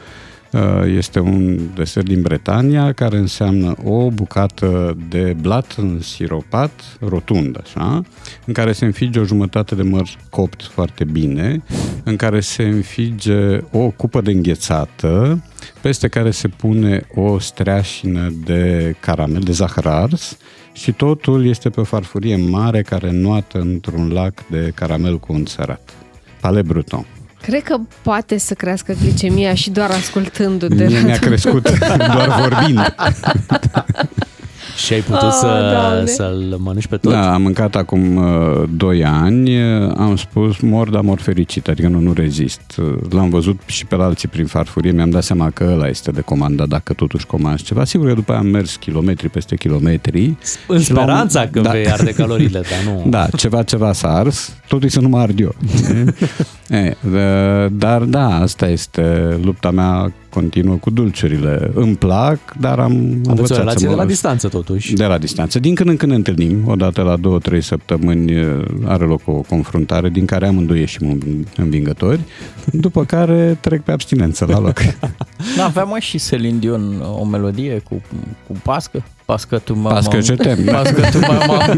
Uh, Este un desert din Bretania care înseamnă o bucată de blat însiropat, rotund, așa, în care se înfige o jumătate de măr copt foarte bine, în care se înfige o cupă de înghețată, peste care se pune o streașină de caramel, de zahăr ars, și totul este pe o farfurie mare care noată într-un lac de caramel cu unt sărat. Palais Breton. Cred că poate să crească glicemia și doar ascultându-te. Mie mi-a crescut doar vorbind. Și ai putut Oh, să, Doamne. să-l mănânci pe tot? Da, am mâncat acum uh, 2 ani, uh, am spus mor, dar mor fericit, adică nu, nu rezist. Uh, L-am văzut și pe la alții prin farfurie, mi-am dat seama că ăla este de comandat dacă totuși comanzi ceva. Sigur că după aia am mers kilometri peste kilometri. În Și la un- speranța că vei arde caloriile, dar nu. Da, ceva, ceva s-a ars, totul să nu mă ard eu. e, e, dar da, asta este lupta mea continuă cu dulciurile. Îmi plac, dar am Aveți o învățat relație să de mă... la distanță, totuși. De la distanță. Din când în când ne întâlnim, odată la două, trei săptămâni e, are loc o confruntare din care amândoi ieșim în- învingători, după care trec pe abstinență la loc. Da, avea mă și Celine Dion o melodie cu, cu pască. Pască tu mă Pască ce tem, da. Pască tu mă mă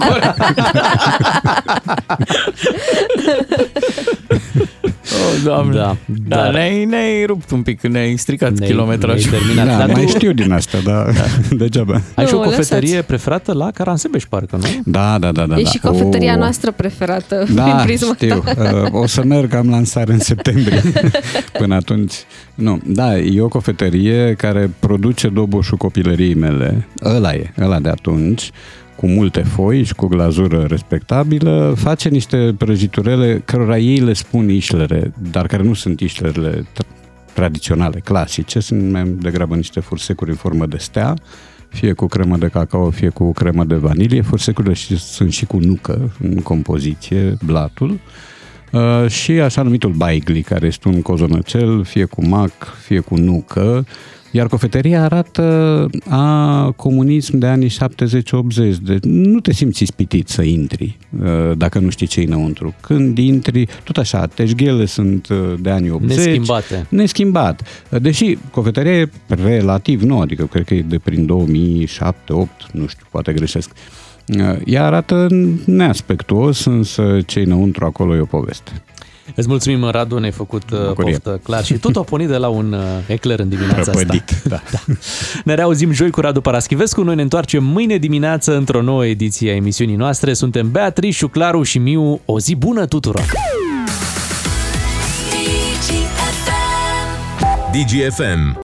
Oh, doamne. Da, da, dar- ne-ai, ne-ai rupt un pic, ne-ai stricat Ne-ai- kilometrajul. ne-ai terminat. Da, Dar mai tu- știu din asta, dar degeaba. Ai și o Nu, cofetărie lăsați. preferată la Caransebeș, parcă, nu? Da, da, da, da. e da. și cofetăria O- noastră preferată prin Da, prisma știu. ta. Uh, O să merg, am lansare în septembrie. Până atunci. Nu, da, e o cofetărie care produce doboșul copilăriei mele. Ăla e, ăla de atunci cu multe foi și cu glazură respectabilă, face niște prăjiturele cărora ei le spun ișlere, dar care nu sunt ișlerele t- tradiționale, clasice, sunt mai degrabă niște fursecuri în formă de stea, fie cu cremă de cacao, fie cu cremă de vanilie. Fursecurile și, sunt și cu nucă în compoziție, blatul. Uh, și așa numitul baigli, care este un cozonăcel, fie cu mac, fie cu nucă, iar cofetăria arată a comunism de anii 70-80, de nu te simți ispitit să intri uh, dacă nu știi ce înăuntru. Când intri, tot așa, teșghele sunt uh, de anii 80. Neschimbate. Neschimbat. Deși cofetăria e relativ nouă, adică cred că e de prin 2007-2008, nu știu, poate greșesc. Ea arată neaspectuos, însă ce înăuntru acolo e o poveste. Îți mulțumim, Radu, ne-ai făcut uh, Bucurie. poftă clar și tot a pornit de la un uh, ecler în dimineața Prăpădit, asta. da. da. Ne reauzim joi cu Radu Paraschivescu, noi ne întoarcem mâine dimineață într-o nouă ediție a emisiunii noastre. Suntem Beatrice, Claru și Miu. O zi bună tuturor! DGFM